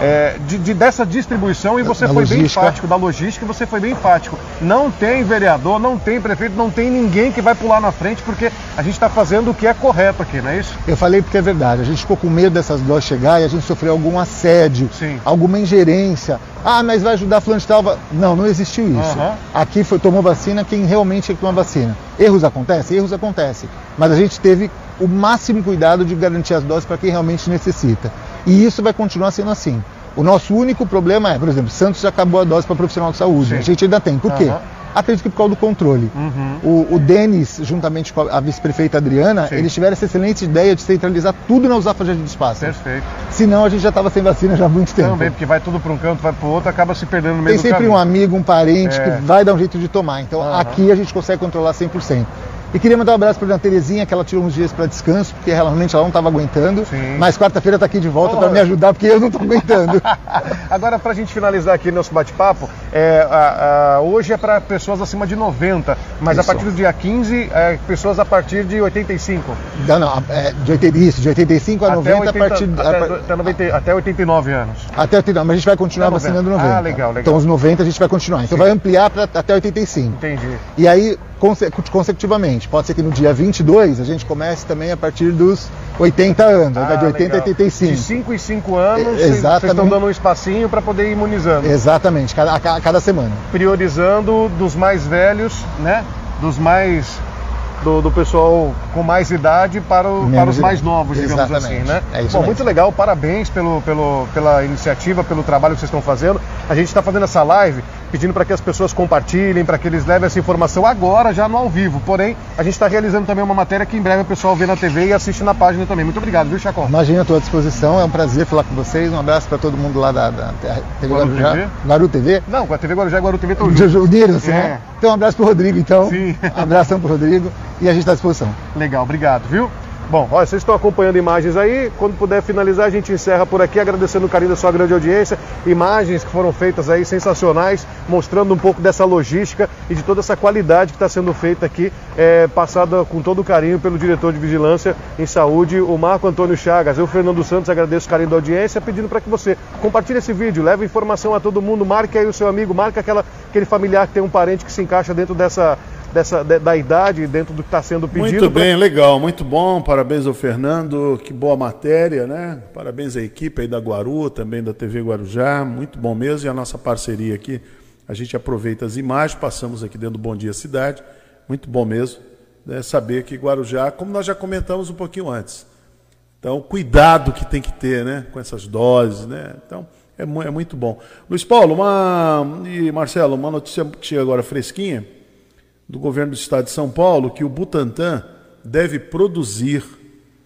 Speaker 10: é, de, de, dessa distribuição e você da foi logística. bem enfático, da logística, você foi bem enfático. Não tem vereador, não tem prefeito, não tem ninguém que vai pular na frente porque a gente está fazendo o que é correto aqui, não é isso?
Speaker 11: Eu falei porque é verdade. A gente ficou com medo dessas doses chegar e a gente sofreu algum assédio, Sim. alguma ingerência. Ah, mas vai ajudar fulano de tal. Não, não existiu isso. Uhum. Aqui foi, tomou vacina quem realmente tomou vacina. Erros acontecem? Erros acontecem. Mas a gente teve o máximo cuidado de garantir as doses para quem realmente necessita. E isso vai continuar sendo assim. O nosso único problema é, por exemplo, Santos já acabou a dose para profissional de saúde. Sim. A gente ainda tem. Por quê? Uhum. Acredito que por causa do controle. Uhum. O, o Denis, juntamente com a vice-prefeita Adriana, Sim. eles tiveram essa excelente ideia de centralizar tudo na Jardim do Espaço.
Speaker 10: Perfeito.
Speaker 11: Senão a gente já estava sem vacina já há muito tempo.
Speaker 10: Também, porque vai tudo para um canto, vai para o outro, acaba se perdendo no meio
Speaker 11: Tem sempre um amigo, um parente é. que vai dar um jeito de tomar. Então uhum. aqui a gente consegue controlar 100%. E queria mandar um abraço para a Terezinha, que ela tirou uns dias para descanso, porque realmente ela não estava aguentando. Sim. Mas quarta-feira está aqui de volta para me ajudar, porque eu não estou aguentando. [LAUGHS]
Speaker 10: Agora, para a gente finalizar aqui nosso bate-papo, é, a, a, hoje é para pessoas acima de 90, mas isso. a partir do dia 15, é, pessoas a partir de 85.
Speaker 11: Não, não, é, de 80, isso, de 85 a até 90 80, a partir...
Speaker 10: Até, até, 90, até 89 anos.
Speaker 11: Até 89, mas a gente vai continuar vacinando 90. Ah,
Speaker 10: legal, legal.
Speaker 11: Então os 90 a gente vai continuar. Então Sim. vai ampliar para até 85.
Speaker 10: Entendi.
Speaker 11: E aí, consecutivamente. Pode ser que no dia 22 a gente comece também a partir dos 80 anos, ah, de 80 legal. a 85.
Speaker 10: De 5 em 5 anos, Exatamente. vocês estão dando um espacinho para poder ir imunizando.
Speaker 11: Exatamente, cada, a, cada semana.
Speaker 10: Priorizando dos mais velhos, né? Dos mais do, do, pessoal com mais idade para, o, para os mais novos, digamos assim, Exatamente. assim, né? É isso Bom, muito legal, parabéns pelo, pelo, pela iniciativa, pelo trabalho que vocês estão fazendo. A gente está fazendo essa live pedindo para que as pessoas compartilhem, para que eles levem essa informação agora, já no ao vivo. Porém, a gente está realizando também uma matéria que em breve o pessoal vê na TV e assiste na página também. Muito obrigado, viu, Chacon?
Speaker 11: Imagina, estou à disposição. É um prazer falar com vocês. Um abraço para todo mundo lá da, da TV Guarujá. TV? Guaru TV?
Speaker 10: Não, com a TV Guarujá e Guaru TV
Speaker 11: estão juntos. Unidos, é. né? Então, um abraço para o Rodrigo, então. Sim. Um abração para o Rodrigo e a gente está à disposição.
Speaker 10: Legal, obrigado, viu? Bom, olha, vocês estão acompanhando imagens aí. Quando puder finalizar, a gente encerra por aqui, agradecendo o carinho da sua grande audiência. Imagens que foram feitas aí sensacionais, mostrando um pouco dessa logística e de toda essa qualidade que está sendo feita aqui, é, passada com todo o carinho pelo diretor de Vigilância em Saúde, o Marco Antônio Chagas. Eu, Fernando Santos, agradeço o carinho da audiência, pedindo para que você compartilhe esse vídeo, leve informação a todo mundo, marque aí o seu amigo, marque aquela, aquele familiar que tem um parente que se encaixa dentro dessa dessa, da idade dentro do que está sendo pedido.
Speaker 3: Muito bem, pra... legal, muito bom. Parabéns ao Fernando, que boa matéria, né? Parabéns à equipe aí da Guaru, também da TV Guarujá, muito bom mesmo. E a nossa parceria aqui, a gente aproveita as imagens, passamos aqui dentro do Bom Dia Cidade, muito bom mesmo. Né? Saber que Guarujá, como nós já comentamos um pouquinho antes, então, cuidado que tem que ter, né? Com essas doses, né? Então, é, é muito bom. Luiz Paulo, uma... e Marcelo, uma notícia que chega agora fresquinha do governo do estado de São Paulo que o Butantan deve produzir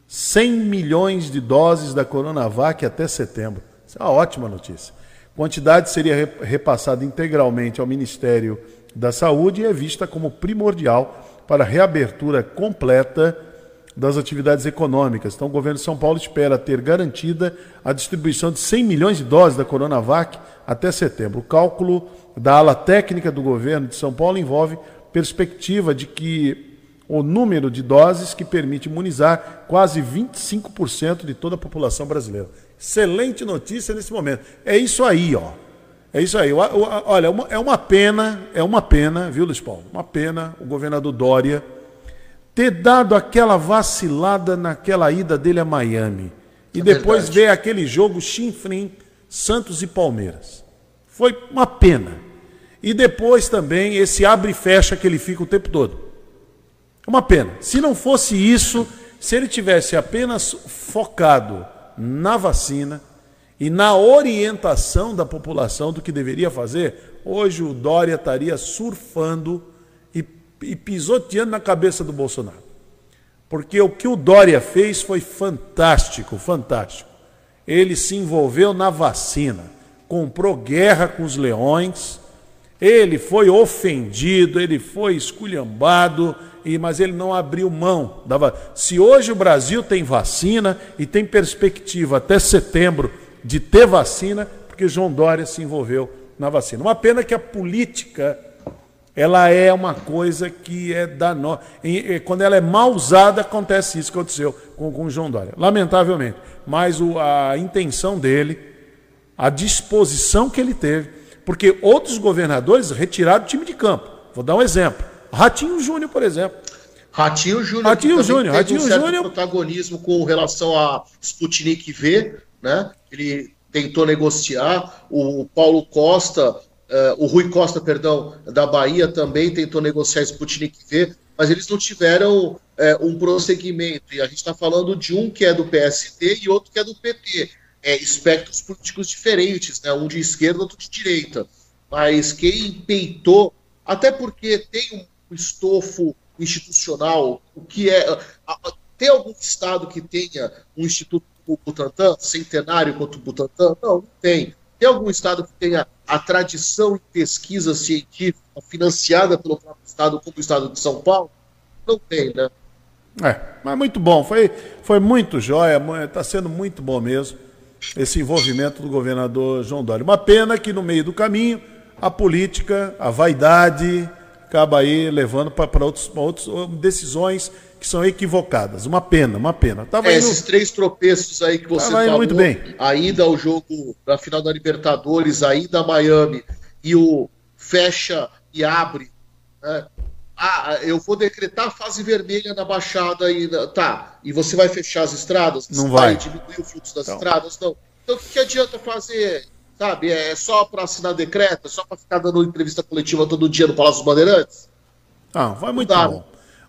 Speaker 3: 100 milhões de doses da Coronavac até setembro. Isso é uma ótima notícia. A quantidade seria repassada integralmente ao Ministério da Saúde e é vista como primordial para a reabertura completa das atividades econômicas. Então, o governo de São Paulo espera ter garantida a distribuição de 100 milhões de doses da Coronavac até setembro. O cálculo da ala técnica do governo de São Paulo envolve perspectiva de que o número de doses que permite imunizar quase 25% de toda a população brasileira. Excelente notícia nesse momento. É isso aí, ó. É isso aí. Olha, é uma pena, é uma pena, viu, Luiz Paulo? Uma pena o governador Dória ter dado aquela vacilada naquela ida dele a Miami. E é depois verdade. ver aquele jogo chinfrim, Santos e Palmeiras. Foi uma pena. E depois também esse abre e fecha que ele fica o tempo todo. É uma pena. Se não fosse isso, se ele tivesse apenas focado na vacina e na orientação da população do que deveria fazer, hoje o Dória estaria surfando e, e pisoteando na cabeça do Bolsonaro. Porque o que o Dória fez foi fantástico, fantástico. Ele se envolveu na vacina, comprou guerra com os leões ele foi ofendido, ele foi esculhambado, mas ele não abriu mão. Se hoje o Brasil tem vacina e tem perspectiva até setembro de ter vacina, porque João Dória se envolveu na vacina. Uma pena que a política ela é uma coisa que é danosa. Quando ela é mal usada, acontece isso que aconteceu com, o João Dória. Lamentavelmente. Mas a intenção dele a disposição que ele teve. Porque outros governadores retiraram o time de campo. Vou dar um exemplo. Ratinho Júnior, por exemplo.
Speaker 5: Ratinho Júnior.
Speaker 3: Ratinho Júnior.
Speaker 5: Ratinho
Speaker 3: um
Speaker 5: Júnior. protagonismo com relação a Sputnik V, né? Ele tentou negociar. O Paulo Costa, uh, o Rui Costa, perdão, da Bahia também tentou negociar Sputnik V, mas eles não tiveram uh, um prosseguimento. E a gente está falando de um que é do PSD e outro que é do PT. É, espectros políticos diferentes, né? Um de esquerda, outro de direita. Mas quem peitou, até porque tem um estofo institucional, o que é. Tem algum estado que tenha um instituto como o Butantan, centenário quanto o Butantan? Não, não tem. Tem algum estado que tenha a tradição em pesquisa científica financiada pelo próprio estado, como o estado de São Paulo? Não tem, né?
Speaker 3: É, mas muito bom. Foi, foi muito jóia, está sendo muito bom mesmo esse envolvimento do governador João Dória. Uma pena que no meio do caminho a política, a vaidade, acaba aí levando para outras decisões que são equivocadas. Uma pena, uma pena.
Speaker 5: Tava é, indo... Esses três tropeços aí que você
Speaker 3: falou, muito bem.
Speaker 5: a ida ao jogo da final da Libertadores, a ida a Miami e o fecha e abre. Né? Ah, eu vou decretar fase vermelha na Baixada e tá. E você vai fechar as estradas?
Speaker 3: Não vai.
Speaker 5: Diminuir o fluxo das então. estradas? Não. Então o que, que adianta fazer? Sabe, é só para assinar decreto, é só para ficar dando entrevista coletiva todo dia no Palácio dos Bandeirantes?
Speaker 3: Ah, vai muito bom.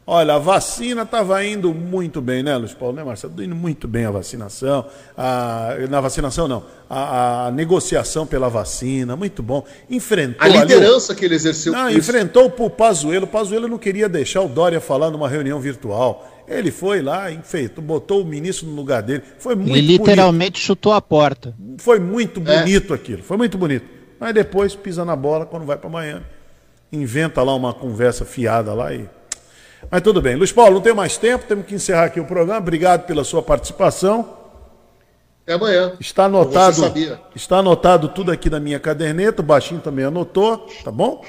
Speaker 3: Olha, a vacina estava indo muito bem, né, Luiz Paulo, né, Marcelo? Tá indo muito bem a vacinação. A, na vacinação, não. A, a, negociação pela vacina, muito bom. Enfrentou.
Speaker 5: A liderança ali, que ele exerceu.
Speaker 3: Não, enfrentou o Pazuelo. O Pazuelo não queria deixar o Dória falar numa reunião virtual. Ele foi lá, enfeitou, botou o ministro no lugar dele. Foi muito
Speaker 4: Ele literalmente bonito. chutou a porta.
Speaker 3: Foi muito é. bonito é. aquilo. Foi muito bonito. Mas depois pisa na bola quando vai para Miami. Inventa lá uma conversa fiada lá e mas tudo bem. Luiz Paulo, não tem mais tempo, temos que encerrar aqui o programa. Obrigado pela sua participação.
Speaker 5: Até amanhã.
Speaker 3: Está anotado, está anotado tudo aqui na minha caderneta, o baixinho também anotou, tá bom?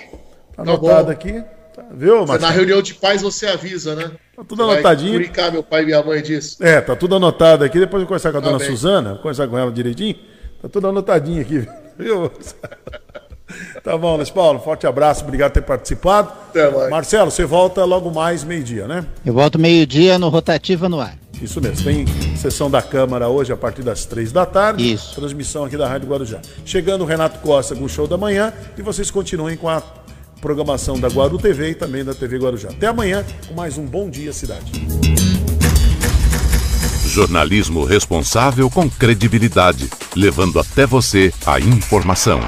Speaker 3: Está tá anotado aqui. Tá, viu,
Speaker 5: Marcelo? Na reunião de pais você avisa, né?
Speaker 3: Tá tudo você anotadinho. Vai
Speaker 5: comunicar meu pai e minha mãe disso.
Speaker 3: É, tá tudo anotado aqui. Depois eu conversar com a tá dona bem. Suzana, conversar com ela direitinho. Tá tudo anotadinho aqui, [LAUGHS] viu? Tá bom, Luiz Paulo, forte abraço, obrigado por ter participado. Marcelo, você volta logo mais meio-dia, né?
Speaker 4: Eu volto meio-dia no Rotativa no Ar.
Speaker 3: Isso mesmo, tem sessão da Câmara hoje a partir das três da tarde.
Speaker 4: Isso.
Speaker 3: Transmissão aqui da Rádio Guarujá. Chegando o Renato Costa com o show da manhã e vocês continuem com a programação da Guaru TV e também da TV Guarujá. Até amanhã com mais um Bom Dia Cidade.
Speaker 2: Jornalismo responsável com credibilidade, levando até você a informação.